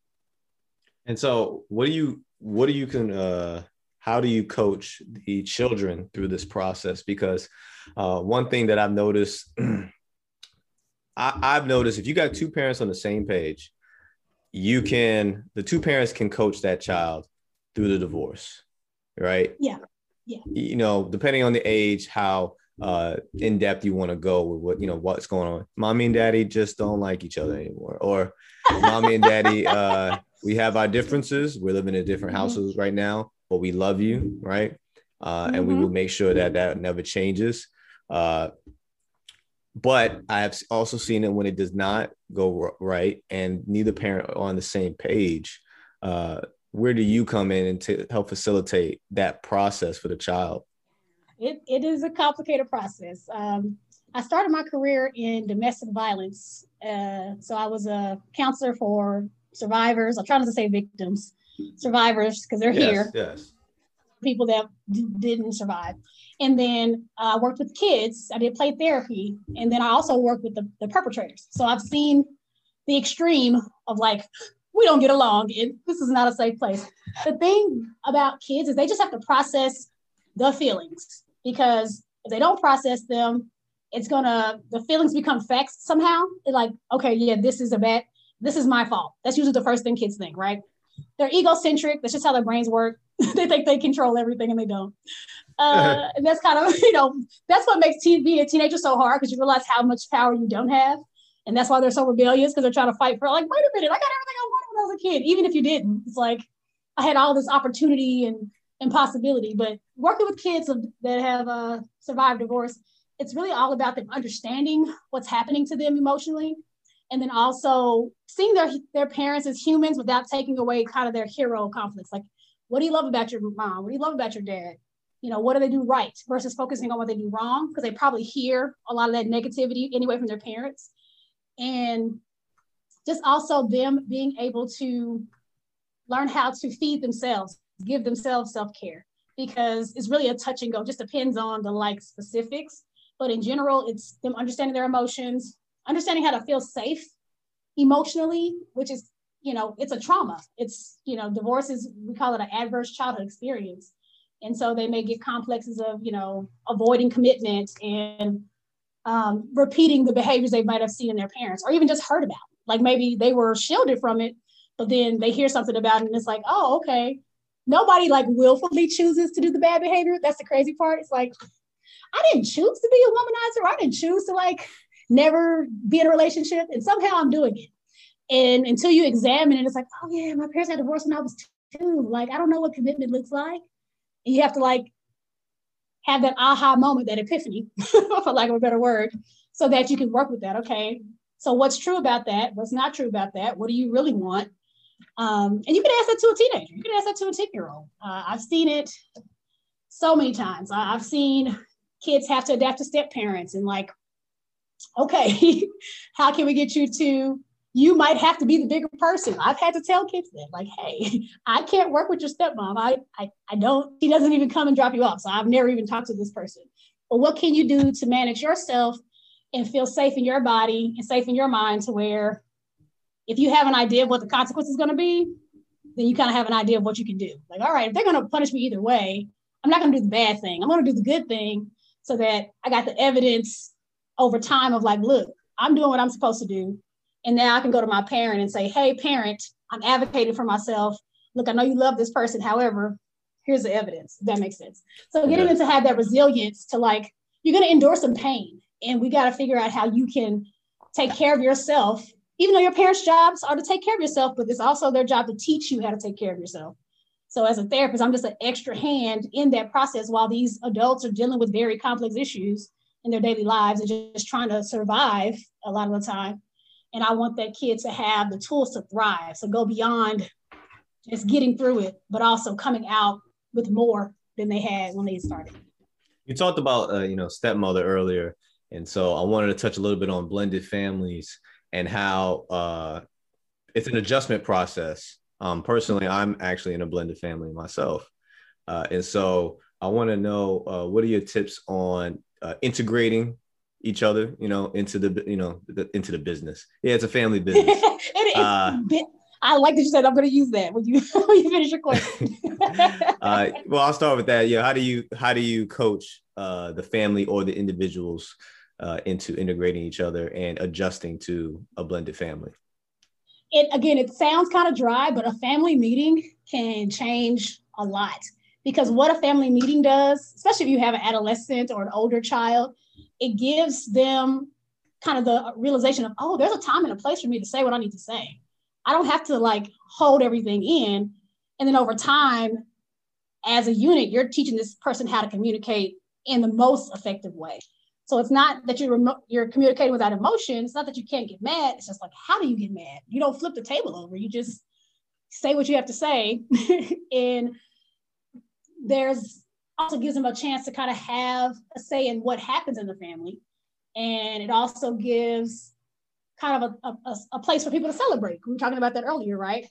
And so, what do you what do you can uh, how do you coach the children through this process? Because uh, one thing that I've noticed, I, I've noticed if you got two parents on the same page, you can the two parents can coach that child through the divorce, right? Yeah, yeah. You know, depending on the age, how uh, in depth you want to go with what you know what's going on. Mommy and daddy just don't like each other anymore, or mommy and daddy uh, we have our differences. We're living in different mm-hmm. houses right now, but we love you, right? Uh, mm-hmm. And we will mm-hmm. make sure that that never changes. Uh, but I have also seen it when it does not go right, and neither parent are on the same page. Uh, where do you come in and to help facilitate that process for the child? It, it is a complicated process. Um, I started my career in domestic violence. Uh, so I was a counselor for survivors. I'm trying not to say victims, survivors, because they're yes, here. Yes. People that d- didn't survive. And then uh, I worked with kids. I did play therapy. And then I also worked with the, the perpetrators. So I've seen the extreme of like, we don't get along. And this is not a safe place. The thing about kids is they just have to process the feelings because if they don't process them, it's gonna the feelings become facts somehow. It's like, okay, yeah, this is a bad this is my fault. That's usually the first thing kids think, right? They're egocentric. That's just how their brains work. they think they control everything and they don't. Uh, and that's kind of, you know, that's what makes being a teenager so hard because you realize how much power you don't have. And that's why they're so rebellious because they're trying to fight for, like, wait a minute, I got everything I wanted when I was a kid, even if you didn't. It's like I had all this opportunity and, and possibility. But working with kids that have uh, survived divorce, it's really all about them understanding what's happening to them emotionally and then also seeing their their parents as humans without taking away kind of their hero conflicts. Like, what do you love about your mom? What do you love about your dad? You know, what do they do right versus focusing on what they do wrong? Because they probably hear a lot of that negativity anyway from their parents. And just also them being able to learn how to feed themselves, give themselves self-care because it's really a touch and go, just depends on the like specifics. But in general, it's them understanding their emotions, understanding how to feel safe emotionally, which is, you know, it's a trauma. It's, you know, divorce is, we call it an adverse childhood experience. And so they may get complexes of, you know, avoiding commitment and um, repeating the behaviors they might have seen in their parents or even just heard about. Like maybe they were shielded from it, but then they hear something about it and it's like, oh, okay. Nobody like willfully chooses to do the bad behavior. That's the crazy part. It's like, I didn't choose to be a womanizer. I didn't choose to like never be in a relationship, and somehow I'm doing it. And until you examine it, it's like, oh yeah, my parents had divorced when I was two. Like, I don't know what commitment looks like. And you have to like have that aha moment, that epiphany, for lack of a better word, so that you can work with that. Okay, so what's true about that? What's not true about that? What do you really want? Um, and you can ask that to a teenager. You can ask that to a 10 year old. Uh, I've seen it so many times. I've seen kids have to adapt to step parents and like okay, how can we get you to? You might have to be the bigger person. I've had to tell kids that, like, hey, I can't work with your stepmom. I, I, I don't, he doesn't even come and drop you off. So I've never even talked to this person. But what can you do to manage yourself and feel safe in your body and safe in your mind to where if you have an idea of what the consequence is going to be, then you kind of have an idea of what you can do. Like, all right, if they're going to punish me either way, I'm not going to do the bad thing. I'm going to do the good thing so that I got the evidence over time of like, look, I'm doing what I'm supposed to do. And now I can go to my parent and say, hey, parent, I'm advocating for myself. Look, I know you love this person. However, here's the evidence. that makes sense. So getting them to have that resilience to like, you're going to endure some pain. And we got to figure out how you can take care of yourself, even though your parents' jobs are to take care of yourself, but it's also their job to teach you how to take care of yourself. So as a therapist, I'm just an extra hand in that process while these adults are dealing with very complex issues in their daily lives and just trying to survive a lot of the time. And I want that kid to have the tools to thrive. So go beyond just getting through it, but also coming out with more than they had when they started. You talked about uh, you know stepmother earlier, and so I wanted to touch a little bit on blended families and how uh, it's an adjustment process. Um, personally, I'm actually in a blended family myself, uh, and so I want to know uh, what are your tips on uh, integrating each other, you know, into the you know the, into the business. Yeah, it's a family business. it is. Uh, I like that you said I'm going to use that when you when you finish your question. uh, well, I'll start with that. Yeah, how do you how do you coach uh, the family or the individuals uh, into integrating each other and adjusting to a blended family? It again, it sounds kind of dry, but a family meeting can change a lot because what a family meeting does, especially if you have an adolescent or an older child, it gives them kind of the realization of, oh, there's a time and a place for me to say what I need to say. I don't have to like hold everything in. And then over time, as a unit, you're teaching this person how to communicate in the most effective way. So it's not that you're remo- you're communicating without emotion. It's not that you can't get mad. It's just like, how do you get mad? You don't flip the table over. You just say what you have to say. and there's also gives them a chance to kind of have a say in what happens in the family. And it also gives kind of a, a, a place for people to celebrate. We were talking about that earlier, right?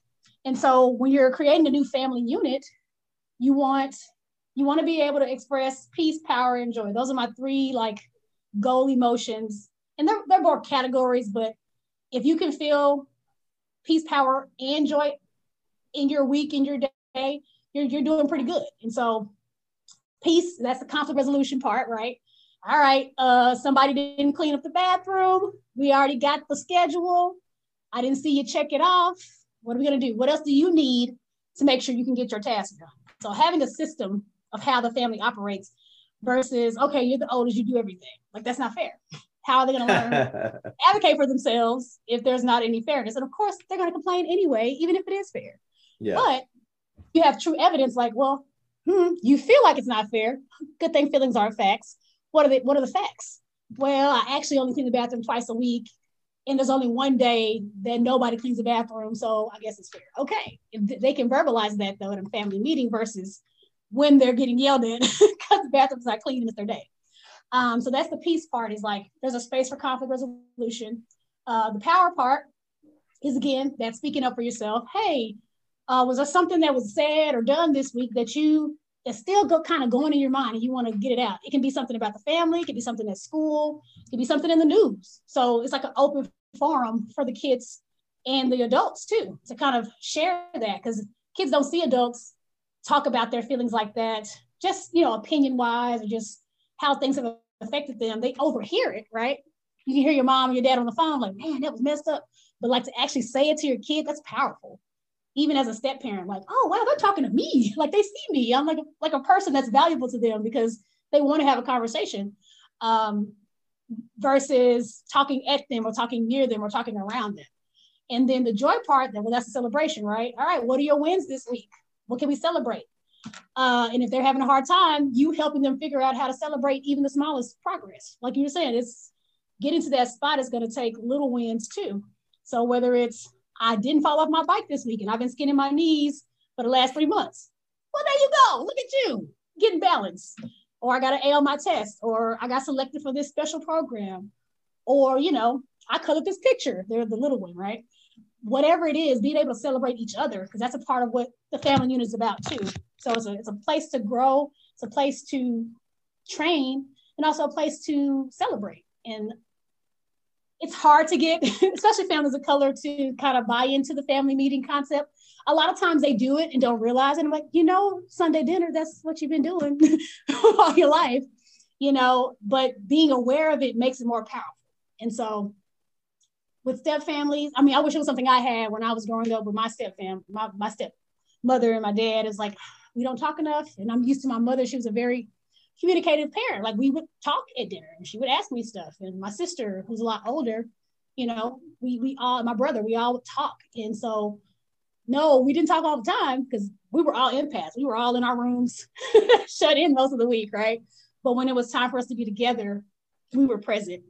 And so when you're creating a new family unit, you want you want to be able to express peace, power, and joy. Those are my three like goal emotions. And they're, they're more categories, but if you can feel peace, power, and joy in your week, in your day, you're, you're doing pretty good. And so peace, that's the conflict resolution part, right? All right, uh, somebody didn't clean up the bathroom. We already got the schedule. I didn't see you check it off. What are we gonna do? What else do you need to make sure you can get your task done? So having a system of how the family operates versus, okay, you're the oldest, you do everything. Like that's not fair. How are they gonna learn advocate for themselves if there's not any fairness? And of course, they're gonna complain anyway, even if it is fair. Yeah. But you have true evidence like, well, hmm, you feel like it's not fair. Good thing feelings aren't facts. What are the what are the facts? Well, I actually only clean the bathroom twice a week, and there's only one day that nobody cleans the bathroom, so I guess it's fair. Okay, if they can verbalize that though in a family meeting versus when they're getting yelled at because the bathroom's not clean and it's their day. Um, so that's the peace part. Is like there's a space for conflict resolution. Uh, the power part is again that speaking up for yourself. Hey, uh, was there something that was said or done this week that you that's still go, kind of going in your mind and you want to get it out? It can be something about the family, it can be something at school, it can be something in the news. So it's like an open forum for the kids and the adults too to kind of share that because kids don't see adults talk about their feelings like that, just you know, opinion wise or just how things have affected them. They overhear it, right? You can hear your mom or your dad on the phone, like, man, that was messed up. But like to actually say it to your kid, that's powerful even as a step parent, like, oh wow, they're talking to me. Like they see me. I'm like like a person that's valuable to them because they want to have a conversation. Um, versus talking at them or talking near them or talking around them. And then the joy part, that well, that's a celebration, right? All right, what are your wins this week? What can we celebrate? Uh, and if they're having a hard time, you helping them figure out how to celebrate even the smallest progress. Like you were saying, it's getting to that spot is going to take little wins too. So whether it's I didn't fall off my bike this week and I've been skinning my knees for the last three months. Well, there you go. Look at you getting balanced. Or I got to A on my test, or I got selected for this special program. Or, you know, I colored this picture. They're the little one, right? Whatever it is, being able to celebrate each other, because that's a part of what the family unit is about too. So it's a, it's a place to grow, it's a place to train, and also a place to celebrate. And it's hard to get, especially families of color, to kind of buy into the family meeting concept. A lot of times they do it and don't realize it. I'm like, you know, Sunday dinner, that's what you've been doing all your life, you know, but being aware of it makes it more powerful. And so with step families, I mean, I wish it was something I had when I was growing up with my step family, my, my step mother and my dad is like, we don't talk enough. And I'm used to my mother. She was a very communicative parent. Like we would talk at dinner and she would ask me stuff. And my sister, who's a lot older, you know, we we all my brother, we all would talk. And so no, we didn't talk all the time because we were all empaths. We were all in our rooms, shut in most of the week, right? But when it was time for us to be together, we were present.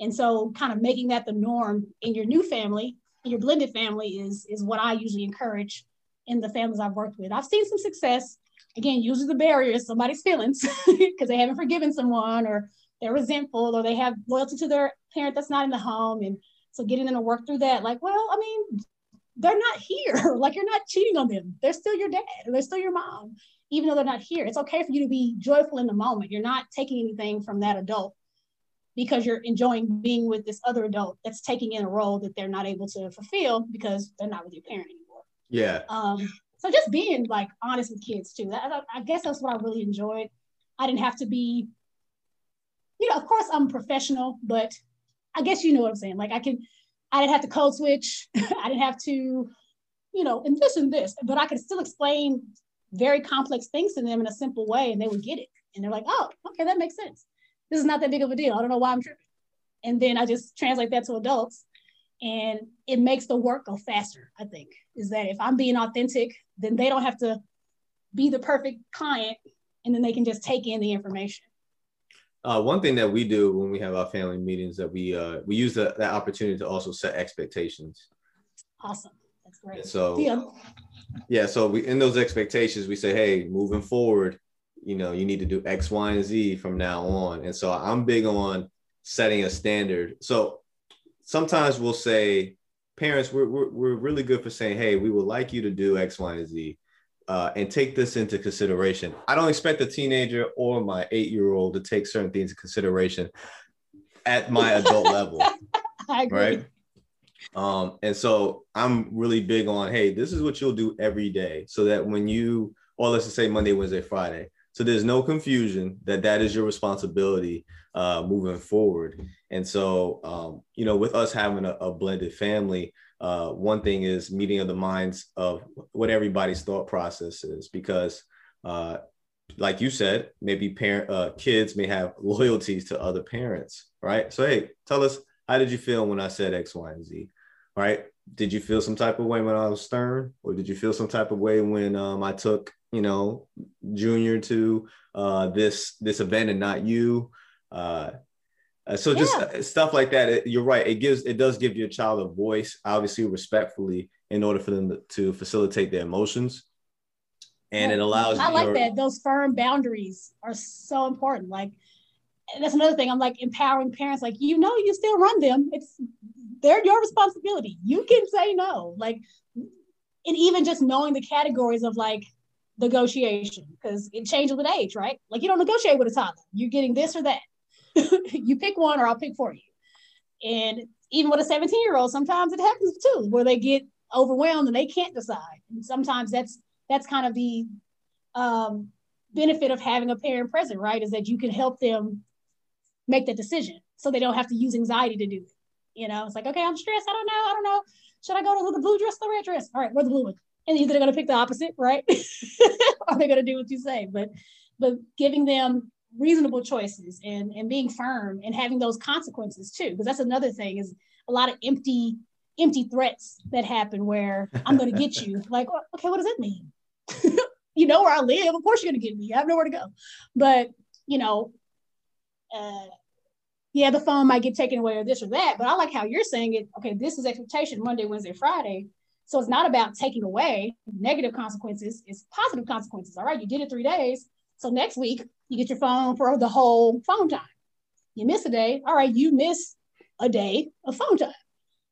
And so kind of making that the norm in your new family, your blended family is is what I usually encourage in the families I've worked with. I've seen some success again, usually the barrier is somebody's feelings because they haven't forgiven someone or they're resentful or they have loyalty to their parent that's not in the home. And so getting them to work through that, like, well, I mean, they're not here. like you're not cheating on them. They're still your dad they're still your mom, even though they're not here. It's okay for you to be joyful in the moment. You're not taking anything from that adult because you're enjoying being with this other adult that's taking in a role that they're not able to fulfill because they're not with your parent anymore. Yeah. Um, so just being like honest with kids too. I, I guess that's what I really enjoyed. I didn't have to be, you know, of course I'm professional, but I guess you know what I'm saying. Like I can, I didn't have to code switch. I didn't have to, you know, and this and this, but I could still explain very complex things to them in a simple way and they would get it. And they're like, oh, okay, that makes sense. This is not that big of a deal. I don't know why I'm tripping. And then I just translate that to adults and it makes the work go faster, I think, is that if I'm being authentic, then they don't have to be the perfect client and then they can just take in the information. Uh, one thing that we do when we have our family meetings that we uh, we use the, that opportunity to also set expectations. Awesome, that's great. And so yeah. yeah, so we in those expectations we say, hey, moving forward, you know, you need to do X, Y, and Z from now on. And so I'm big on setting a standard. So sometimes we'll say, parents, we're, we're, we're really good for saying, hey, we would like you to do X, Y, and Z. Uh, and take this into consideration. I don't expect a teenager or my eight year old to take certain things into consideration at my adult level. Right. Um, and so I'm really big on, hey, this is what you'll do every day, so that when you, or let's just say Monday, Wednesday, Friday, so there's no confusion that that is your responsibility uh, moving forward. And so, um, you know, with us having a, a blended family, uh, one thing is meeting of the minds of what everybody's thought process is, because, uh, like you said, maybe parent uh, kids may have loyalties to other parents, right? So, hey, tell us how did you feel when I said X, Y, and Z, right? Did you feel some type of way when I was stern, or did you feel some type of way when um, I took, you know, Junior to uh, this this event and not you? Uh, uh, so just yeah. stuff like that. It, you're right. It gives it does give your child a voice, obviously respectfully, in order for them to, to facilitate their emotions, and yeah. it allows. I like your, that. Those firm boundaries are so important. Like that's another thing. I'm like empowering parents. Like you know, you still run them. It's they're your responsibility. You can say no. Like, and even just knowing the categories of like negotiation because it changes with age, right? Like you don't negotiate with a toddler. You're getting this or that you pick one or I'll pick for you. And even with a 17 year old, sometimes it happens too, where they get overwhelmed and they can't decide. And sometimes that's that's kind of the um, benefit of having a parent present, right? Is that you can help them make the decision so they don't have to use anxiety to do it. You know, it's like, okay, I'm stressed. I don't know. I don't know. Should I go to the blue dress or the red dress? All right, where's the blue one? And either they're going to pick the opposite, right? or they're going to do what you say. But but giving them reasonable choices and and being firm and having those consequences too. Because that's another thing is a lot of empty empty threats that happen where i'm going to get you. Like okay what does that mean? You know where i live? Of course you're going to get me. I have nowhere to go. But you know uh, yeah the phone might get taken away or this or that but i like how you're saying it. Okay this is expectation monday wednesday friday. So it's not about taking away negative consequences it's positive consequences. All right you did it three days so next week, you get your phone for the whole phone time. You miss a day, all right, you miss a day of phone time.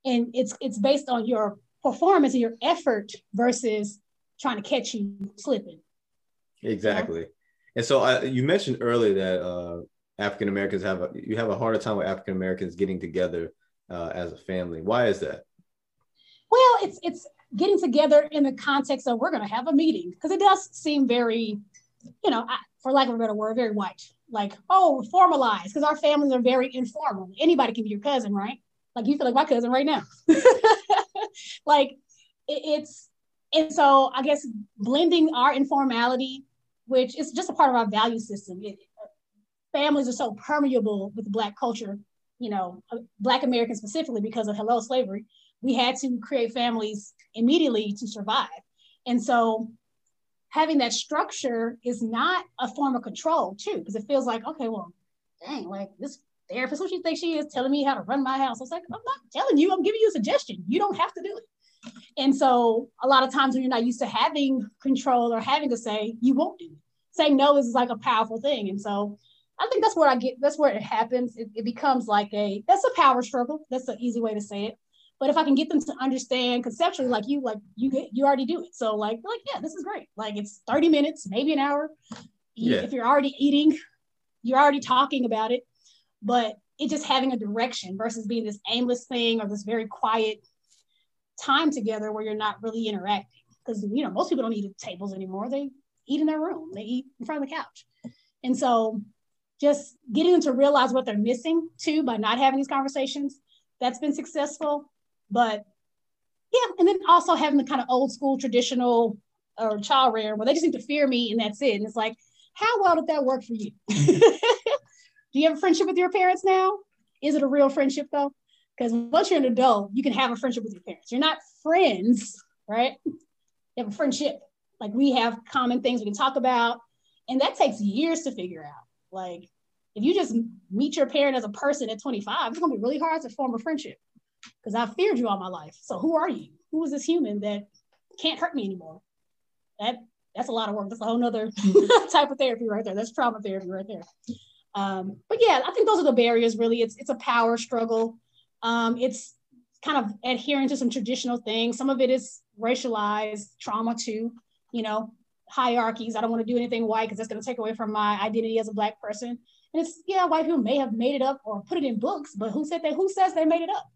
And it's it's based on your performance and your effort versus trying to catch you slipping. Exactly. You know? And so uh, you mentioned earlier that uh, African Americans have a you have a harder time with African Americans getting together uh, as a family. Why is that? Well, it's it's getting together in the context of we're going to have a meeting because it does seem very you know, I, for lack of a better word, very white. Like, oh, formalized, because our families are very informal. Anybody can be your cousin, right? Like you feel like my cousin right now. like it, it's and so I guess blending our informality, which is just a part of our value system. It, families are so permeable with Black culture, you know, uh, Black Americans specifically because of hello slavery. We had to create families immediately to survive. And so having that structure is not a form of control too, because it feels like, okay, well, dang, like this therapist, what she thinks she is telling me how to run my house. I was like, I'm not telling you, I'm giving you a suggestion. You don't have to do it. And so a lot of times when you're not used to having control or having to say, you won't do it. Saying no is like a powerful thing. And so I think that's where I get, that's where it happens. It, it becomes like a, that's a power struggle. That's an easy way to say it. But if I can get them to understand conceptually, like you, like you get, you already do it. So like, like, yeah, this is great. Like it's 30 minutes, maybe an hour. Yeah. If you're already eating, you're already talking about it. But it just having a direction versus being this aimless thing or this very quiet time together where you're not really interacting. because you know most people don't eat at tables anymore. They eat in their room. They eat in front of the couch. And so just getting them to realize what they're missing too by not having these conversations, that's been successful. But yeah, and then also having the kind of old school traditional or child rear where they just need to fear me and that's it. And it's like, how well did that work for you? Do you have a friendship with your parents now? Is it a real friendship though? Because once you're an adult, you can have a friendship with your parents. You're not friends, right? You have a friendship. Like we have common things we can talk about. And that takes years to figure out. Like if you just meet your parent as a person at 25, it's gonna be really hard to form a friendship because I've feared you all my life. So who are you? Who is this human that can't hurt me anymore? That that's a lot of work. That's a whole nother type of therapy right there. That's trauma therapy right there. Um, but yeah, I think those are the barriers really. It's it's a power struggle. Um, it's kind of adhering to some traditional things. Some of it is racialized trauma too, you know, hierarchies. I don't want to do anything white because that's going to take away from my identity as a black person. And it's yeah, white people may have made it up or put it in books, but who said that? Who says they made it up?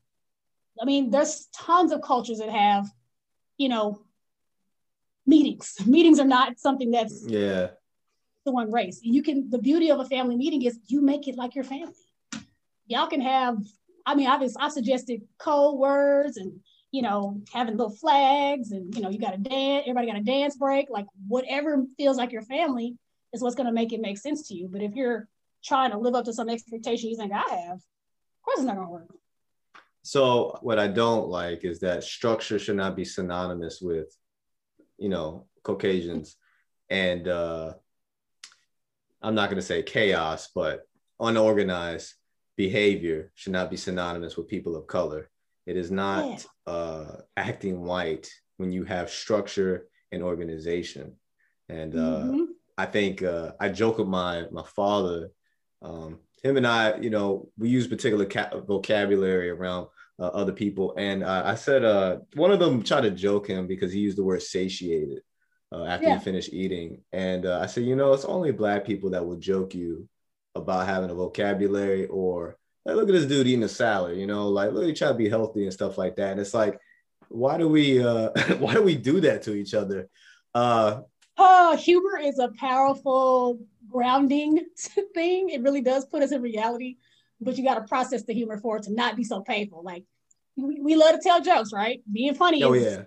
I mean, there's tons of cultures that have, you know, meetings. Meetings are not something that's yeah the one race. You can the beauty of a family meeting is you make it like your family. Y'all can have, I mean, obviously I suggested code words and you know, having little flags and you know, you got a dance, everybody got a dance break, like whatever feels like your family is what's gonna make it make sense to you. But if you're trying to live up to some expectation you think I have, of course it's not gonna work. So what I don't like is that structure should not be synonymous with, you know, Caucasians and uh I'm not going to say chaos, but unorganized behavior should not be synonymous with people of color. It is not yeah. uh, acting white when you have structure and organization. And uh, mm-hmm. I think uh, I joke with my my father. Um, him and I, you know, we use particular ca- vocabulary around uh, other people. And I said, uh, one of them tried to joke him because he used the word satiated uh, after yeah. you finish eating. And uh, I said, you know, it's only black people that will joke you about having a vocabulary or hey, look at this dude eating a salad, you know, like look, he try to be healthy and stuff like that. And it's like, why do we uh why do we do that to each other? Uh oh, humor is a powerful grounding thing. It really does put us in reality, but you got to process the humor for it to not be so painful. Like we, we love to tell jokes, right? Being funny. Oh is, yeah.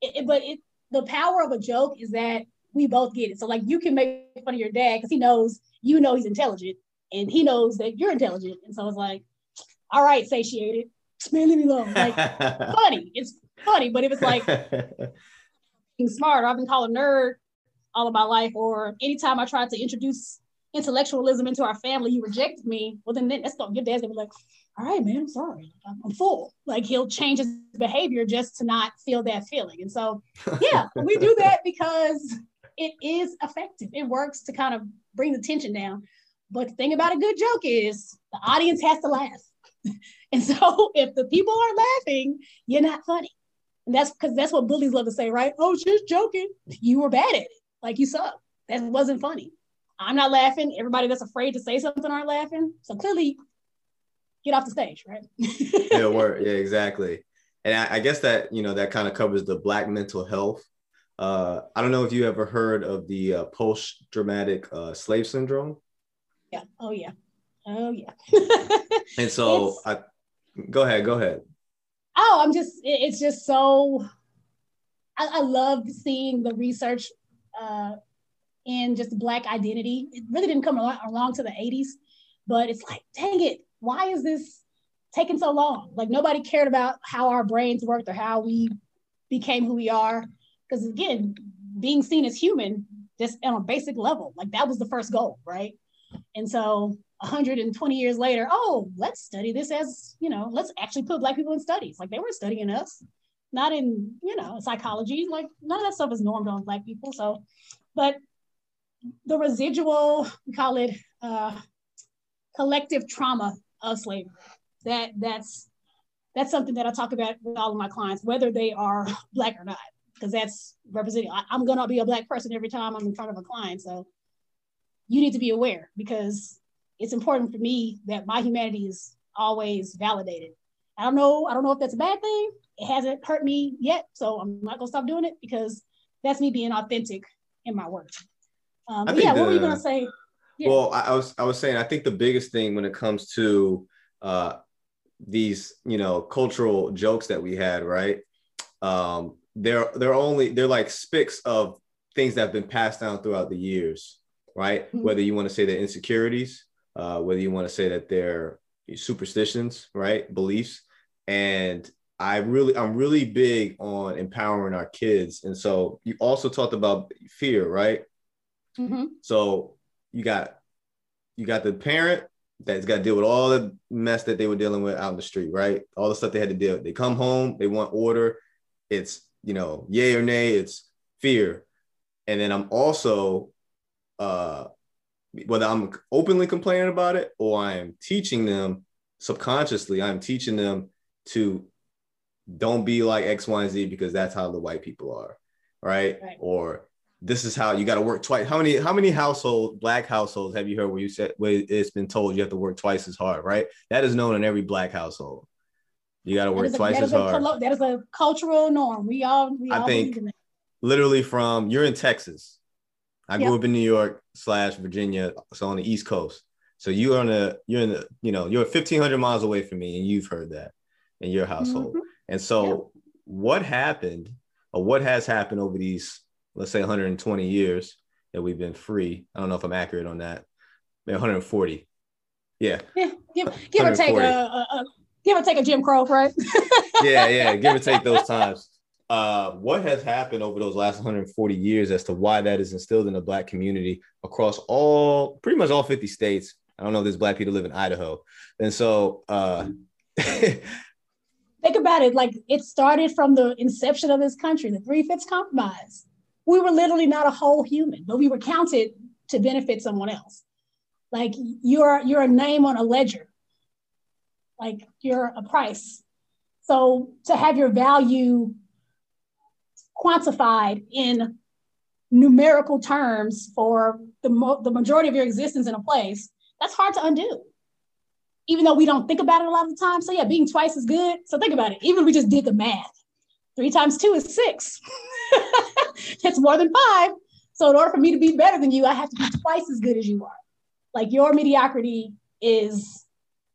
It, but it the power of a joke is that we both get it. So like you can make fun of your dad because he knows you know he's intelligent and he knows that you're intelligent. And so it's like, all right, satiated. Man, leave me alone. Like funny. It's funny. But if it's like being smart, I've been called a nerd all of my life, or anytime I tried to introduce intellectualism into our family, you rejected me. Well, then that's going your dad's gonna be like, all right, man, I'm sorry. I'm full. Like he'll change his behavior just to not feel that feeling. And so, yeah, we do that because it is effective. It works to kind of bring the tension down. But the thing about a good joke is the audience has to laugh. and so if the people aren't laughing, you're not funny. And that's because that's what bullies love to say, right? Oh, just joking. You were bad at it. Like you suck. That wasn't funny. I'm not laughing. Everybody that's afraid to say something aren't laughing. So clearly get off the stage, right? yeah. Yeah, exactly. And I, I, guess that you know that kind of covers the black mental health. Uh, I don't know if you ever heard of the uh, post-traumatic uh, slave syndrome. Yeah. Oh yeah. Oh yeah. and so, I go ahead. Go ahead. Oh, I'm just. It's just so. I, I love seeing the research uh, in just Black identity. It really didn't come along, to the 80s, but it's like, dang it, why is this taking so long? Like nobody cared about how our brains worked or how we became who we are. Because again, being seen as human, just on a basic level, like that was the first goal, right? And so 120 years later, oh, let's study this as, you know, let's actually put Black people in studies. Like they were studying us, not in, you know, psychology. Like none of that stuff is normed on Black people. So, but the residual, we call it uh, collective trauma of slavery. That that's that's something that I talk about with all of my clients, whether they are black or not, because that's representing. I, I'm gonna be a black person every time I'm in front of a client, so you need to be aware because it's important for me that my humanity is always validated. I don't know. I don't know if that's a bad thing. It hasn't hurt me yet, so I'm not gonna stop doing it because that's me being authentic in my work. Um, yeah, the, what were you gonna say? Yeah. Well, I, I, was I was saying I think the biggest thing when it comes to uh, these you know cultural jokes that we had, right? Um, they're they're only they're like spics of things that have been passed down throughout the years, right? Mm-hmm. Whether you want to say they're insecurities, uh, whether you want to say that they're superstitions, right? Beliefs. And I really, I'm really big on empowering our kids. And so you also talked about fear, right? Mm-hmm. So you got, you got the parent that's got to deal with all the mess that they were dealing with out in the street, right? All the stuff they had to deal with. They come home, they want order. It's, you know, yay or nay, it's fear. And then I'm also uh whether I'm openly complaining about it or I'm teaching them subconsciously, I'm teaching them to don't be like X, Y, and Z because that's how the white people are, right? right. Or this is how you got to work twice. How many how many household black households have you heard where you said where it's been told you have to work twice as hard, right? That is known in every black household. You got to work twice a, as hard. A, that is a cultural norm. We all we I all think literally from you're in Texas I yep. grew up in New York slash Virginia, so on the East Coast. So you are on the you're in the you know you're 1500 miles away from me, and you've heard that in your household. Mm-hmm. And so, yep. what happened, or what has happened over these, let's say, 120 years that we've been free? I don't know if I'm accurate on that. Maybe 140. Yeah. Yeah. Give, give or take a, a, a give or take a Jim Crow, right? yeah, yeah. Give or take those times uh, what has happened over those last 140 years as to why that is instilled in the black community across all pretty much all 50 states i don't know if there's black people live in idaho and so uh think about it like it started from the inception of this country the three-fifths compromise. We were literally not a whole human but we were counted to benefit someone else. Like you're you're a name on a ledger. Like you're a price. So to have your value quantified in numerical terms for the, mo- the majority of your existence in a place, that's hard to undo. Even though we don't think about it a lot of the time. So yeah, being twice as good. So think about it. Even if we just did the math, three times two is six. it's more than five. So in order for me to be better than you, I have to be twice as good as you are. Like your mediocrity is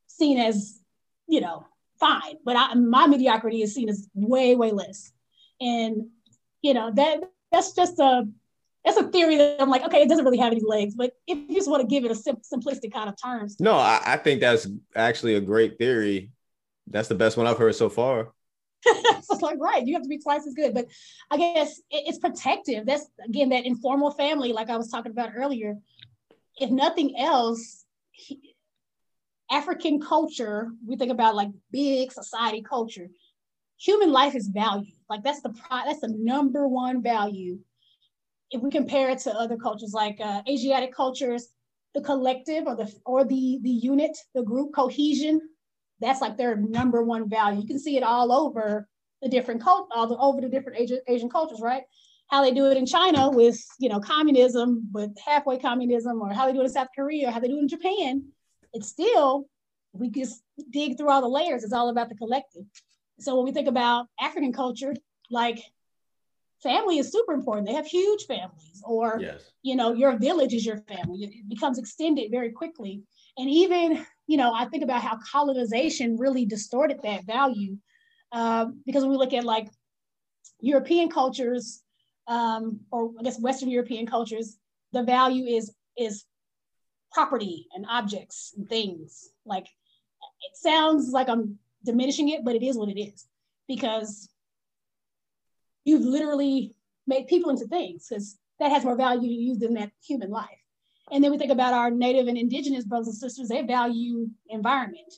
seen as, you know, fine, but I, my mediocrity is seen as way, way less. And you know that that's just a that's a theory that I'm like, okay, it doesn't really have any legs. But if you just want to give it a sim- simplistic kind of terms, no, I, I, think that's actually a great theory. That's the best one I've heard so far. so it's like, right, you have to be twice as good. But I guess it, it's protective. That's again that informal family, like I was talking about earlier. If nothing else, he, African culture, we think about like big society culture. Human life is valued like that's the pro- that's the number one value. If we compare it to other cultures like uh, Asiatic cultures, the collective or the or the the unit, the group cohesion, that's like their number one value. You can see it all over the different cult, all the, over the different Asian, Asian cultures, right? How they do it in China with you know communism, with halfway communism, or how they do it in South Korea, or how they do it in Japan. It's still we just dig through all the layers. It's all about the collective. So when we think about African culture, like family is super important. They have huge families, or yes. you know, your village is your family. It becomes extended very quickly. And even, you know, I think about how colonization really distorted that value. Um, because when we look at like European cultures, um, or I guess Western European cultures, the value is is property and objects and things. Like it sounds like I'm diminishing it, but it is what it is because you've literally made people into things because that has more value to you than that human life. And then we think about our native and indigenous brothers and sisters, they value environment,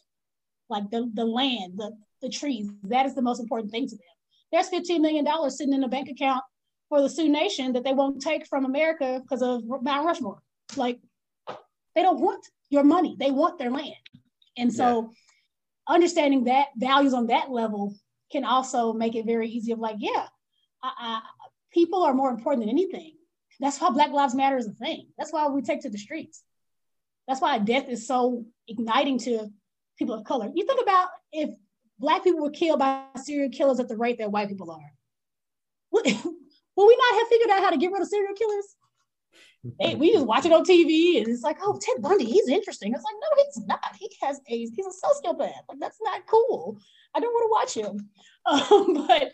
like the, the land, the, the trees. That is the most important thing to them. There's $15 million sitting in a bank account for the Sioux Nation that they won't take from America because of Mount Rushmore. Like they don't want your money, they want their land. And so yeah understanding that values on that level can also make it very easy of like, yeah, I, people are more important than anything. That's why Black Lives Matter is a thing. That's why we take to the streets. That's why death is so igniting to people of color. You think about if Black people were killed by serial killers at the rate that white people are. will we not have figured out how to get rid of serial killers? Hey, we just watch it on TV and it's like, oh, Ted Bundy, he's interesting. It's like, no, he's not. He has a he's a sociopath. Like that's not cool. I don't want to watch him. Um, but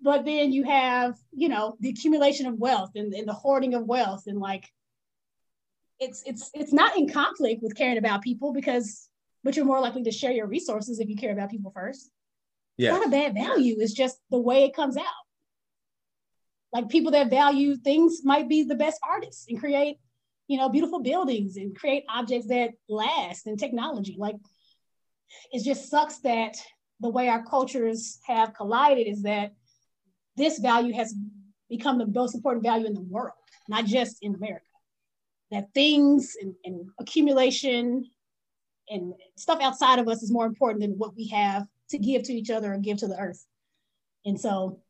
but then you have, you know, the accumulation of wealth and, and the hoarding of wealth and like it's it's it's not in conflict with caring about people because but you're more likely to share your resources if you care about people first. Yeah. It's not a bad value. It's just the way it comes out. Like people that value things might be the best artists and create, you know, beautiful buildings and create objects that last and technology. Like it just sucks that the way our cultures have collided is that this value has become the most important value in the world, not just in America. That things and, and accumulation and stuff outside of us is more important than what we have to give to each other or give to the earth. And so,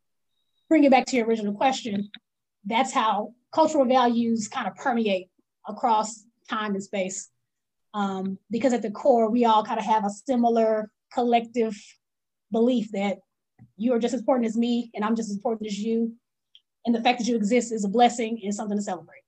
bring it back to your original question, that's how cultural values kind of permeate across time and space. Um, because at the core, we all kind of have a similar collective belief that you are just as important as me and I'm just as important as you. And the fact that you exist is a blessing and something to celebrate.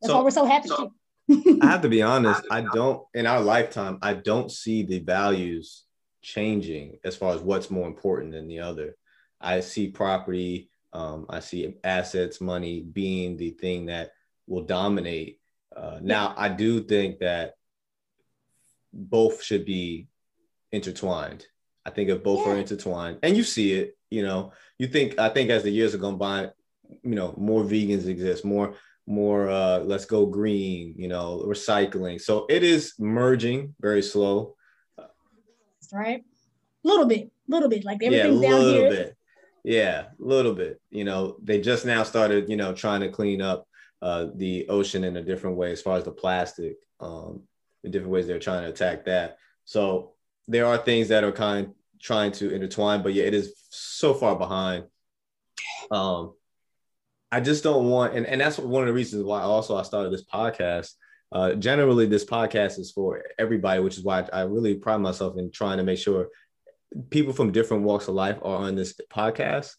That's so, why we're so happy. So, I have to be honest, I don't in our lifetime, I don't see the values changing as far as what's more important than the other. I see property, um, I see assets, money being the thing that will dominate. Uh, now, I do think that both should be intertwined. I think if both yeah. are intertwined, and you see it, you know, you think I think as the years have gone by, you know, more vegans exist, more more uh let's go green you know recycling. So it is merging very slow. Right? A little bit a little bit like everything's yeah, down here. bit. yeah a little bit. You know they just now started you know trying to clean up uh the ocean in a different way as far as the plastic um in different ways they're trying to attack that. So there are things that are kind trying to intertwine but yeah it is so far behind um I just don't want, and, and that's one of the reasons why also I started this podcast. Uh, generally, this podcast is for everybody, which is why I really pride myself in trying to make sure people from different walks of life are on this podcast.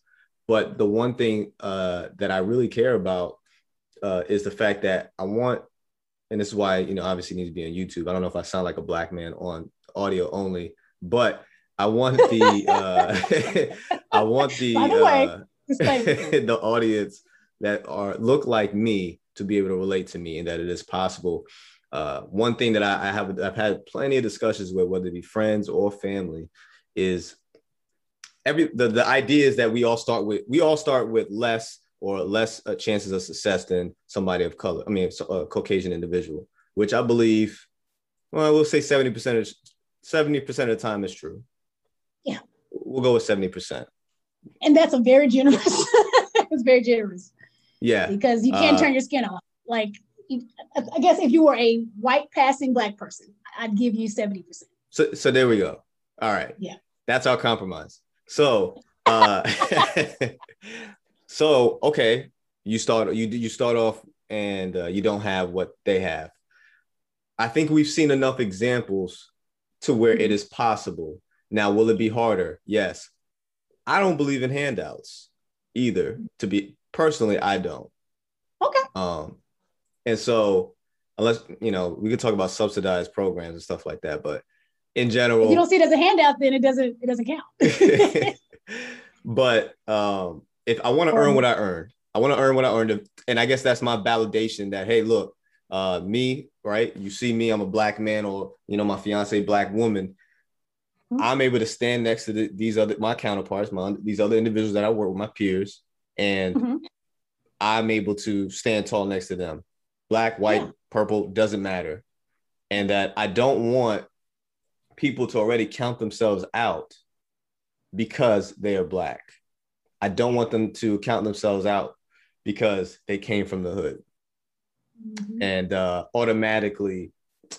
But the one thing uh, that I really care about uh, is the fact that I want, and this is why you know obviously needs to be on YouTube. I don't know if I sound like a black man on audio only, but I want the uh, I want the the, uh, the audience that are look like me to be able to relate to me and that it is possible. Uh, one thing that I, I have I've had plenty of discussions with, whether it be friends or family, is every the, the idea is that we all start with we all start with less or less uh, chances of success than somebody of color. I mean, a Caucasian individual, which I believe, well, I will say seventy percent seventy percent of the time is true. Yeah, we'll go with seventy percent. And that's a very generous. it's very generous. Yeah. Because you can't uh, turn your skin off. Like, I guess if you were a white passing black person, I'd give you 70%. So, so there we go. All right. Yeah. That's our compromise. So, uh, so, okay. You start, you, you start off and uh, you don't have what they have. I think we've seen enough examples to where mm-hmm. it is possible. Now, will it be harder? Yes. I don't believe in handouts either, to be Personally, I don't. Okay. Um, and so unless you know, we could talk about subsidized programs and stuff like that, but in general, if you don't see it as a handout, then it doesn't it doesn't count. but um, if I want to earn what I earned, I want to earn what I earned, and I guess that's my validation that hey, look, uh, me, right? You see me, I'm a black man, or you know, my fiance, black woman. Mm-hmm. I'm able to stand next to the, these other my counterparts, my these other individuals that I work with, my peers, and mm-hmm. I'm able to stand tall next to them. Black, white, yeah. purple doesn't matter. And that I don't want people to already count themselves out because they are black. I don't want them to count themselves out because they came from the hood. Mm-hmm. And uh, automatically,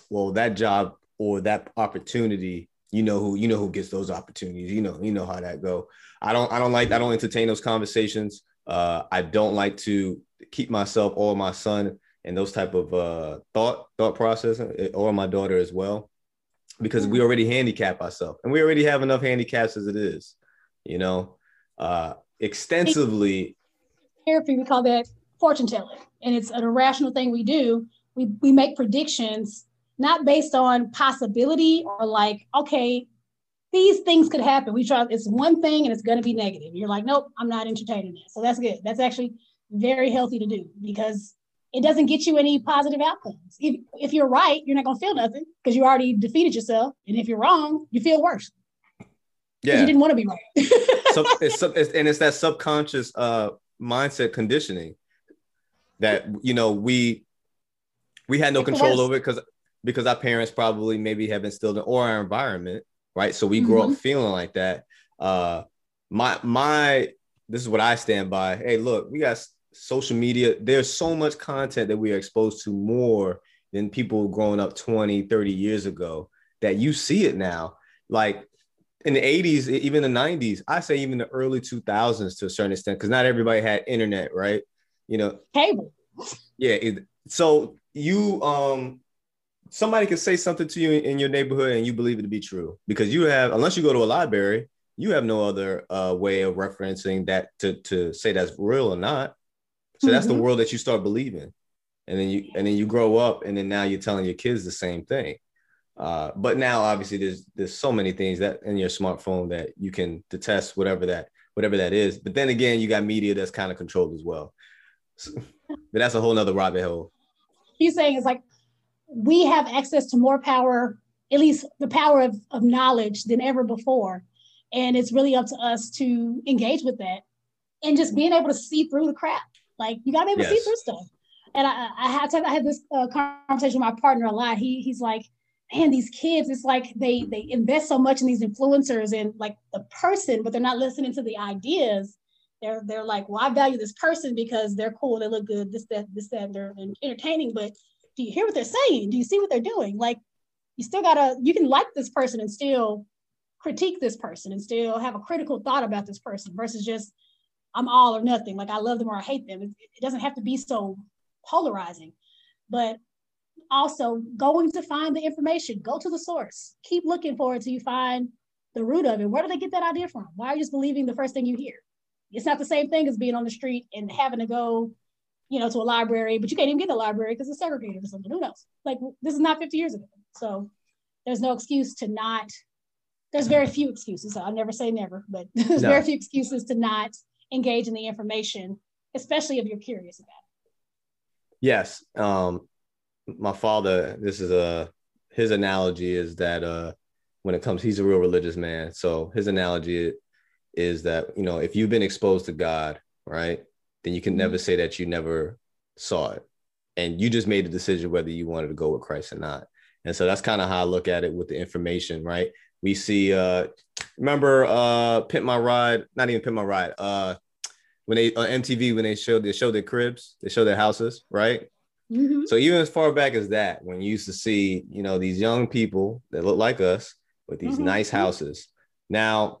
well, that job or that opportunity, you know who you know who gets those opportunities. You know, you know how that go. I don't I don't like I don't entertain those conversations. Uh, I don't like to keep myself or my son in those type of uh, thought thought process eh, or my daughter as well, because we mm. already handicap ourselves and we already have enough handicaps as it is. You know, uh, extensively therapy, we call that fortune telling. And it's an irrational thing we do. We, we make predictions not based on possibility or like, okay, these things could happen. We try, it's one thing and it's going to be negative. You're like, nope, I'm not entertaining that. So that's good. That's actually very healthy to do because it doesn't get you any positive outcomes. If, if you're right, you're not going to feel nothing because you already defeated yourself. And if you're wrong, you feel worse. Yeah. You didn't want to be right. so it's, it's, and it's that subconscious uh, mindset conditioning that, you know, we, we had no control over it because because our parents probably maybe have instilled in or our environment right? So we mm-hmm. grow up feeling like that. Uh, my my this is what I stand by. Hey, look, we got social media. There's so much content that we are exposed to more than people growing up 20, 30 years ago that you see it now. Like in the 80s, even the 90s, I say even the early 2000s to a certain extent, because not everybody had internet, right? You know, cable. Yeah. It, so you um somebody can say something to you in your neighborhood and you believe it to be true. Because you have unless you go to a library you have no other uh, way of referencing that to, to say that's real or not. So mm-hmm. that's the mm-hmm. world that you start believing. And then you and then you grow up and then now you're telling your kids the same thing. Uh, but now obviously there's there's so many things that in your smartphone that you can detest whatever that whatever that is. But then again you got media that's kind of controlled as well. So, but that's a whole nother rabbit hole. He's saying it's like we have access to more power, at least the power of, of knowledge than ever before. And it's really up to us to engage with that and just being able to see through the crap. Like you gotta be able yes. to see through stuff. And I, I had to, I had this uh, conversation with my partner a lot. He he's like, man, these kids, it's like they they invest so much in these influencers and like the person, but they're not listening to the ideas. They're they're like, well, I value this person because they're cool, they look good, this that this that, they're entertaining, but do you hear what they're saying? Do you see what they're doing? Like, you still gotta, you can like this person and still critique this person and still have a critical thought about this person versus just, I'm all or nothing. Like, I love them or I hate them. It, it doesn't have to be so polarizing. But also going to find the information, go to the source, keep looking for it until you find the root of it. Where do they get that idea from? Why are you just believing the first thing you hear? It's not the same thing as being on the street and having to go you know, to a library, but you can't even get the library because it's segregated or something. Who knows? Like this is not 50 years ago. So there's no excuse to not, there's very few excuses. I'll never say never, but there's no. very few excuses to not engage in the information, especially if you're curious about it. Yes. Um, my father, this is a, his analogy is that uh, when it comes, he's a real religious man. So his analogy is that, you know, if you've been exposed to God, right? Then you can never say that you never saw it. And you just made the decision whether you wanted to go with Christ or not. And so that's kind of how I look at it with the information, right? We see uh remember uh Pimp My Ride, not even Pimp My Ride, uh when they on MTV when they showed they showed their cribs, they show their houses, right? Mm-hmm. So even as far back as that, when you used to see, you know, these young people that look like us with these mm-hmm. nice houses. Now,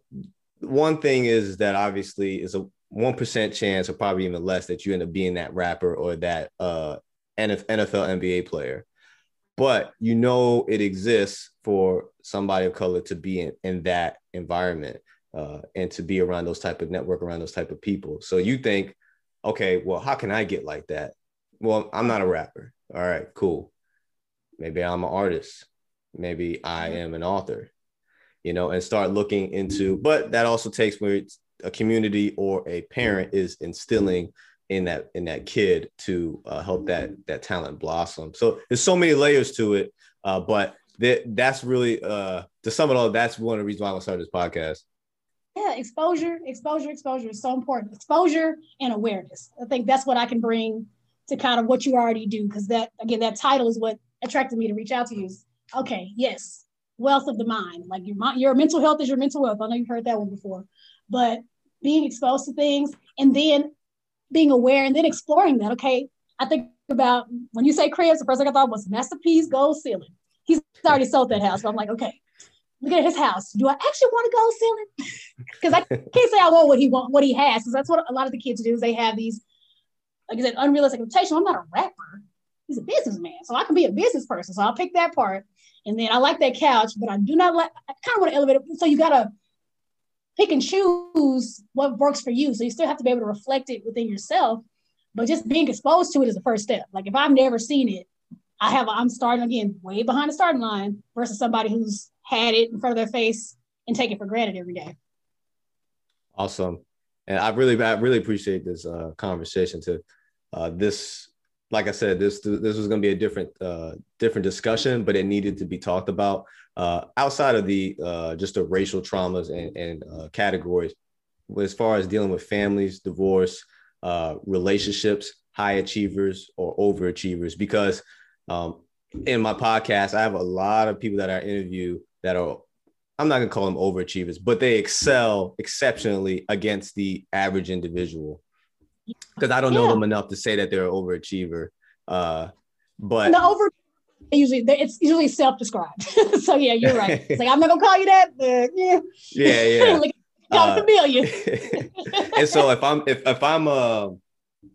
one thing is that obviously is a one percent chance, or probably even less, that you end up being that rapper or that uh, NFL NBA player. But you know it exists for somebody of color to be in, in that environment uh, and to be around those type of network, around those type of people. So you think, okay, well, how can I get like that? Well, I'm not a rapper. All right, cool. Maybe I'm an artist. Maybe I am an author. You know, and start looking into. But that also takes where it's a community or a parent is instilling in that in that kid to uh, help that that talent blossom. So there's so many layers to it, uh, but that that's really uh, to sum it all. That's one of the reasons why I started this podcast. Yeah, exposure, exposure, exposure is so important. Exposure and awareness. I think that's what I can bring to kind of what you already do because that again that title is what attracted me to reach out to you. Okay, yes, wealth of the mind. Like your your mental health is your mental wealth. I know you've heard that one before, but being exposed to things and then being aware and then exploring that. Okay, I think about when you say cribs, the first thing I thought was Master P's gold ceiling. He's already sold that house, but I'm like, okay, look at his house. Do I actually want to gold ceiling? Because I can't say I want what he want, what he has, because that's what a lot of the kids do. Is they have these, like I said, unrealistic expectations. I'm not a rapper. He's a businessman, so I can be a business person. So I'll pick that part. And then I like that couch, but I do not like. I kind of want to elevate it. So you gotta pick and choose what works for you. So you still have to be able to reflect it within yourself. But just being exposed to it is the first step. Like if I've never seen it, I have I'm starting again way behind the starting line versus somebody who's had it in front of their face and take it for granted every day. Awesome. And I really I really appreciate this uh, conversation to uh, this like I said, this this was going to be a different uh, different discussion, but it needed to be talked about uh, outside of the uh, just the racial traumas and, and uh, categories. As far as dealing with families, divorce, uh, relationships, high achievers or overachievers, because um, in my podcast, I have a lot of people that I interview that are I'm not gonna call them overachievers, but they excel exceptionally against the average individual because I don't know them enough to say that they're an overachiever. Uh, but the over usually it's usually self-described. so yeah, you're right. It's like I'm not gonna call you that, but yeah, yeah, yeah. like, got uh, familiar. and so if I'm if if I'm uh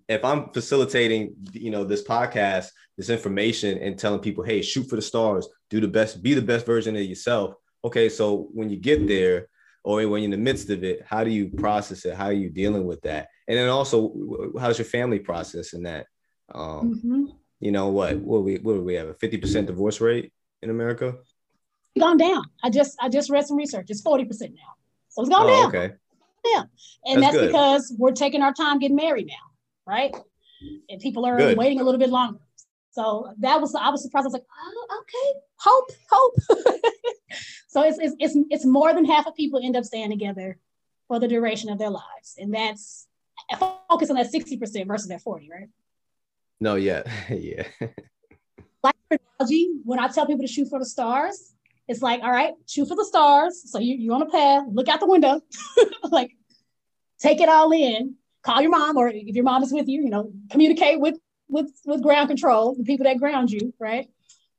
if I'm facilitating you know this podcast, this information, and telling people, hey, shoot for the stars, do the best, be the best version of yourself. Okay, so when you get there, or when you're in the midst of it, how do you process it? How are you dealing with that? And then also, how's your family processing that? Um, mm-hmm. You know what? What we what do we have a fifty percent divorce rate in America? It's gone down. I just I just read some research. It's forty percent now, so it's gone oh, down. Okay. Yeah, and that's, that's because we're taking our time getting married now, right? And people are good. waiting a little bit longer. So that was I was surprised. I was like, oh, okay, hope, hope. So it's, it's, it's, it's more than half of people end up staying together for the duration of their lives. And that's focus on that 60% versus that 40, right? No, yeah. yeah. like analogy, when I tell people to shoot for the stars, it's like, all right, shoot for the stars. So you, you're on a path, look out the window, like take it all in, call your mom, or if your mom is with you, you know, communicate with with with ground control, the people that ground you, right?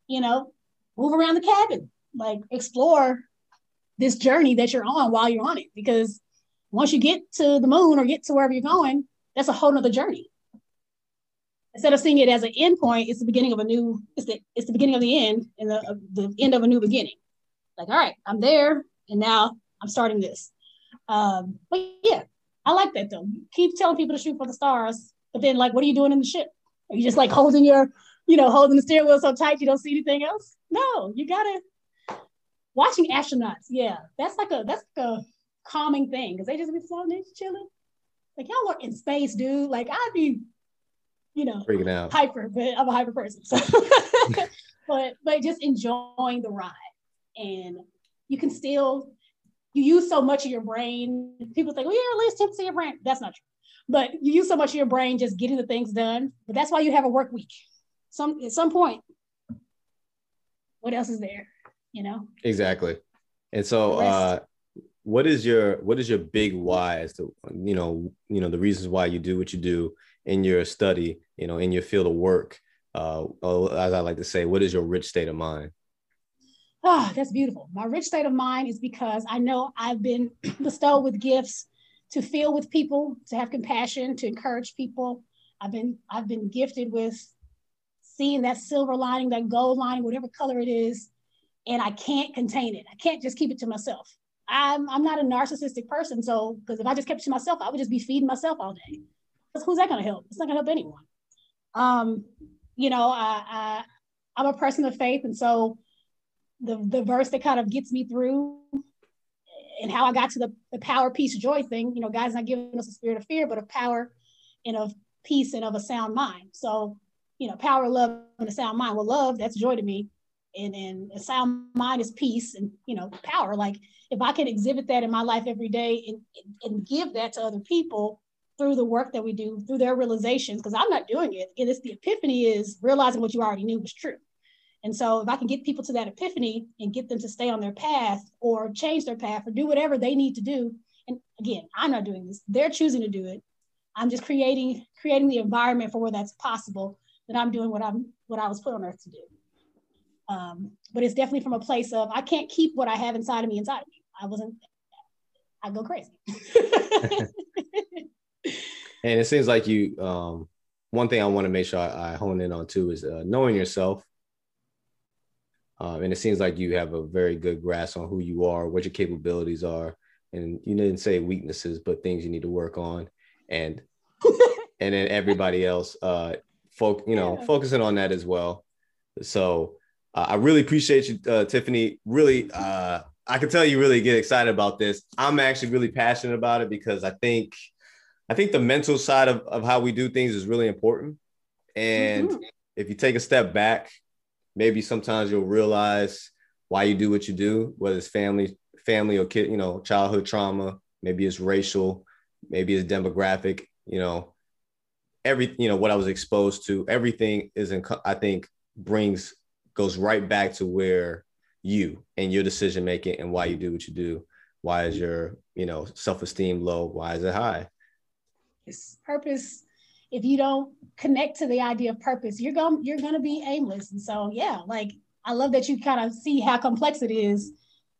You know, move around the cabin, like explore this journey that you're on while you're on it because once you get to the moon or get to wherever you're going that's a whole nother journey instead of seeing it as an end point it's the beginning of a new it's the it's the beginning of the end and the, the end of a new beginning. Like all right i'm there and now i'm starting this. Um but yeah i like that though. Keep telling people to shoot for the stars but then like what are you doing in the ship? Are you just like holding your you know holding the steering wheel so tight you don't see anything else? No you gotta watching astronauts, yeah, that's like a that's like a calming thing because they just be floating, they chilling. Like y'all are in space, dude. Like I'd be, you know, freaking out, hyper, but I'm a hyper person. So, but but just enjoying the ride, and you can still you use so much of your brain. People think, well, yeah, least ten percent of your brain. That's not true. But you use so much of your brain just getting the things done. But that's why you have a work week. Some at some point, what else is there? you know exactly and so uh what is your what is your big why as to you know you know the reasons why you do what you do in your study you know in your field of work uh as i like to say what is your rich state of mind oh that's beautiful my rich state of mind is because i know i've been bestowed with gifts to feel with people to have compassion to encourage people i've been i've been gifted with seeing that silver lining that gold lining whatever color it is and I can't contain it. I can't just keep it to myself. I'm, I'm not a narcissistic person. So, because if I just kept it to myself, I would just be feeding myself all day. Who's that going to help? It's not going to help anyone. Um, you know, I, I, I'm a person of faith. And so the, the verse that kind of gets me through and how I got to the, the power, peace, joy thing, you know, God's not giving us a spirit of fear, but of power and of peace and of a sound mind. So, you know, power, love, and a sound mind. Well, love, that's joy to me and, and a sound mind is peace and you know power like if i can exhibit that in my life every day and, and give that to other people through the work that we do through their realizations because i'm not doing it. And it's the epiphany is realizing what you already knew was true. And so if i can get people to that epiphany and get them to stay on their path or change their path or do whatever they need to do and again i'm not doing this. They're choosing to do it. I'm just creating creating the environment for where that's possible that i'm doing what i'm what i was put on earth to do. Um, but it's definitely from a place of I can't keep what I have inside of me inside of me. I wasn't, I go crazy. and it seems like you, um, one thing I want to make sure I, I hone in on too is uh, knowing yourself. Um, and it seems like you have a very good grasp on who you are, what your capabilities are, and you didn't say weaknesses, but things you need to work on, and and then everybody else, uh, folk, you know, yeah. focusing on that as well. So uh, I really appreciate you, uh, Tiffany. Really, uh, I can tell you really get excited about this. I'm actually really passionate about it because I think I think the mental side of, of how we do things is really important. And mm-hmm. if you take a step back, maybe sometimes you'll realize why you do what you do, whether it's family, family or kid, you know, childhood trauma, maybe it's racial, maybe it's demographic, you know, every, you know, what I was exposed to, everything is in, I think brings, goes right back to where you and your decision making and why you do what you do. Why is your, you know, self-esteem low? Why is it high? It's purpose. If you don't connect to the idea of purpose, you're going you're going to be aimless. And so, yeah, like I love that you kind of see how complex it is,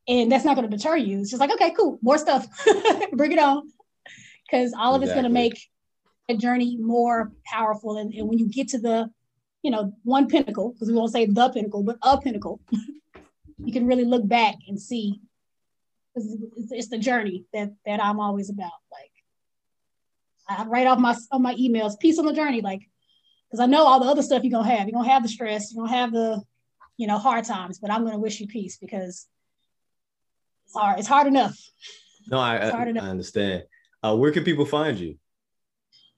and that's not going to deter you. It's just like, okay, cool, more stuff, bring it on, because all of exactly. it's going to make a journey more powerful. And, and when you get to the, you know, one pinnacle, because we won't say the pinnacle, but a pinnacle, you can really look back and see. It's, it's the journey that that I'm always about. Like I write off my on my emails, peace on the journey, like because I know all the other stuff you're gonna have. You're gonna have the stress, you're gonna have the, you know, hard times, but I'm gonna wish you peace because it's hard. It's hard enough. No, I, I, I understand. Uh, where can people find you?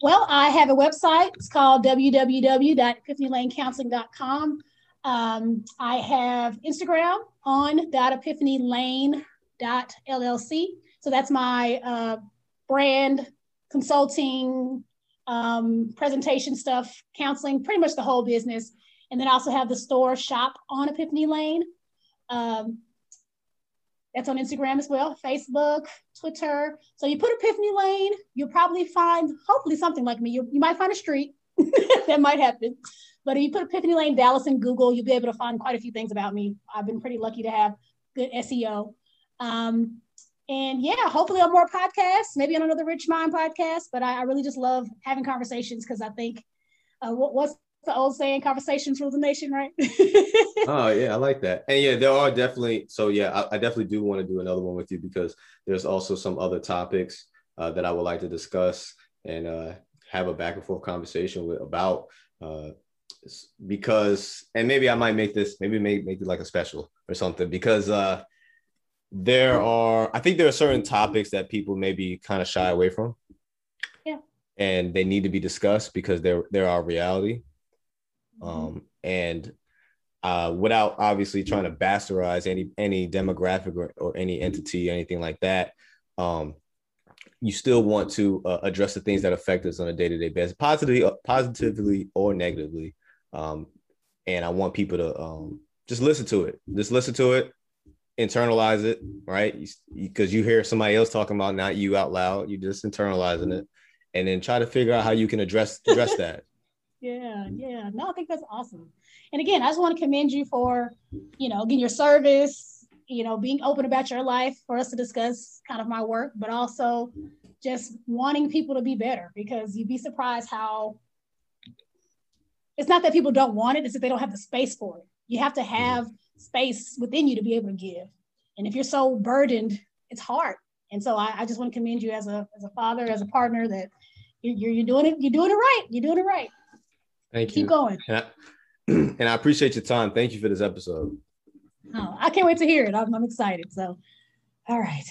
Well, I have a website. It's called www.epiphanylanecounseling.com. Um, I have Instagram on epiphany.lane.llc. So that's my uh, brand consulting, um, presentation stuff, counseling, pretty much the whole business. And then I also have the store shop on Epiphany Lane. Um, that's on Instagram as well, Facebook, Twitter. So you put Epiphany Lane, you'll probably find hopefully something like me. You, you might find a street that might happen. But if you put Epiphany Lane Dallas in Google, you'll be able to find quite a few things about me. I've been pretty lucky to have good SEO. Um, and yeah, hopefully on more podcasts, maybe on another Rich Mind podcast. But I, I really just love having conversations because I think uh, what, what's the old saying, conversations rule the nation, right? oh yeah, I like that. And yeah, there are definitely so yeah, I, I definitely do want to do another one with you because there's also some other topics uh, that I would like to discuss and uh, have a back and forth conversation with about uh, because and maybe I might make this maybe make make it like a special or something because uh there are i think there are certain topics that people maybe kind of shy away from. Yeah. And they need to be discussed because they're they're our reality. Mm-hmm. um and uh without obviously trying to bastardize any any demographic or, or any entity or anything like that um you still want to uh, address the things that affect us on a day-to-day basis positively uh, positively or negatively. Um and i want people to um just listen to it. Just listen to it internalize it, right? Because you, you, hear somebody else talking about not you out loud, you just internalizing it, and then try to figure out how you can address address that. Yeah, yeah. No, I think that's awesome. And again, I just want to commend you for, you know, getting your service, you know, being open about your life for us to discuss kind of my work, but also just wanting people to be better because you'd be surprised how it's not that people don't want it, it's that they don't have the space for it. You have to mm-hmm. have space within you to be able to give. And if you're so burdened, it's hard. And so I, I just want to commend you as a as a father, as a partner, that you're, you're doing it. You're doing it right. You're doing it right. Thank Keep you. Keep going. And I, and I, appreciate your time. Thank you for this episode. Oh, I can't wait to hear it. I'm, I'm excited. So, all right.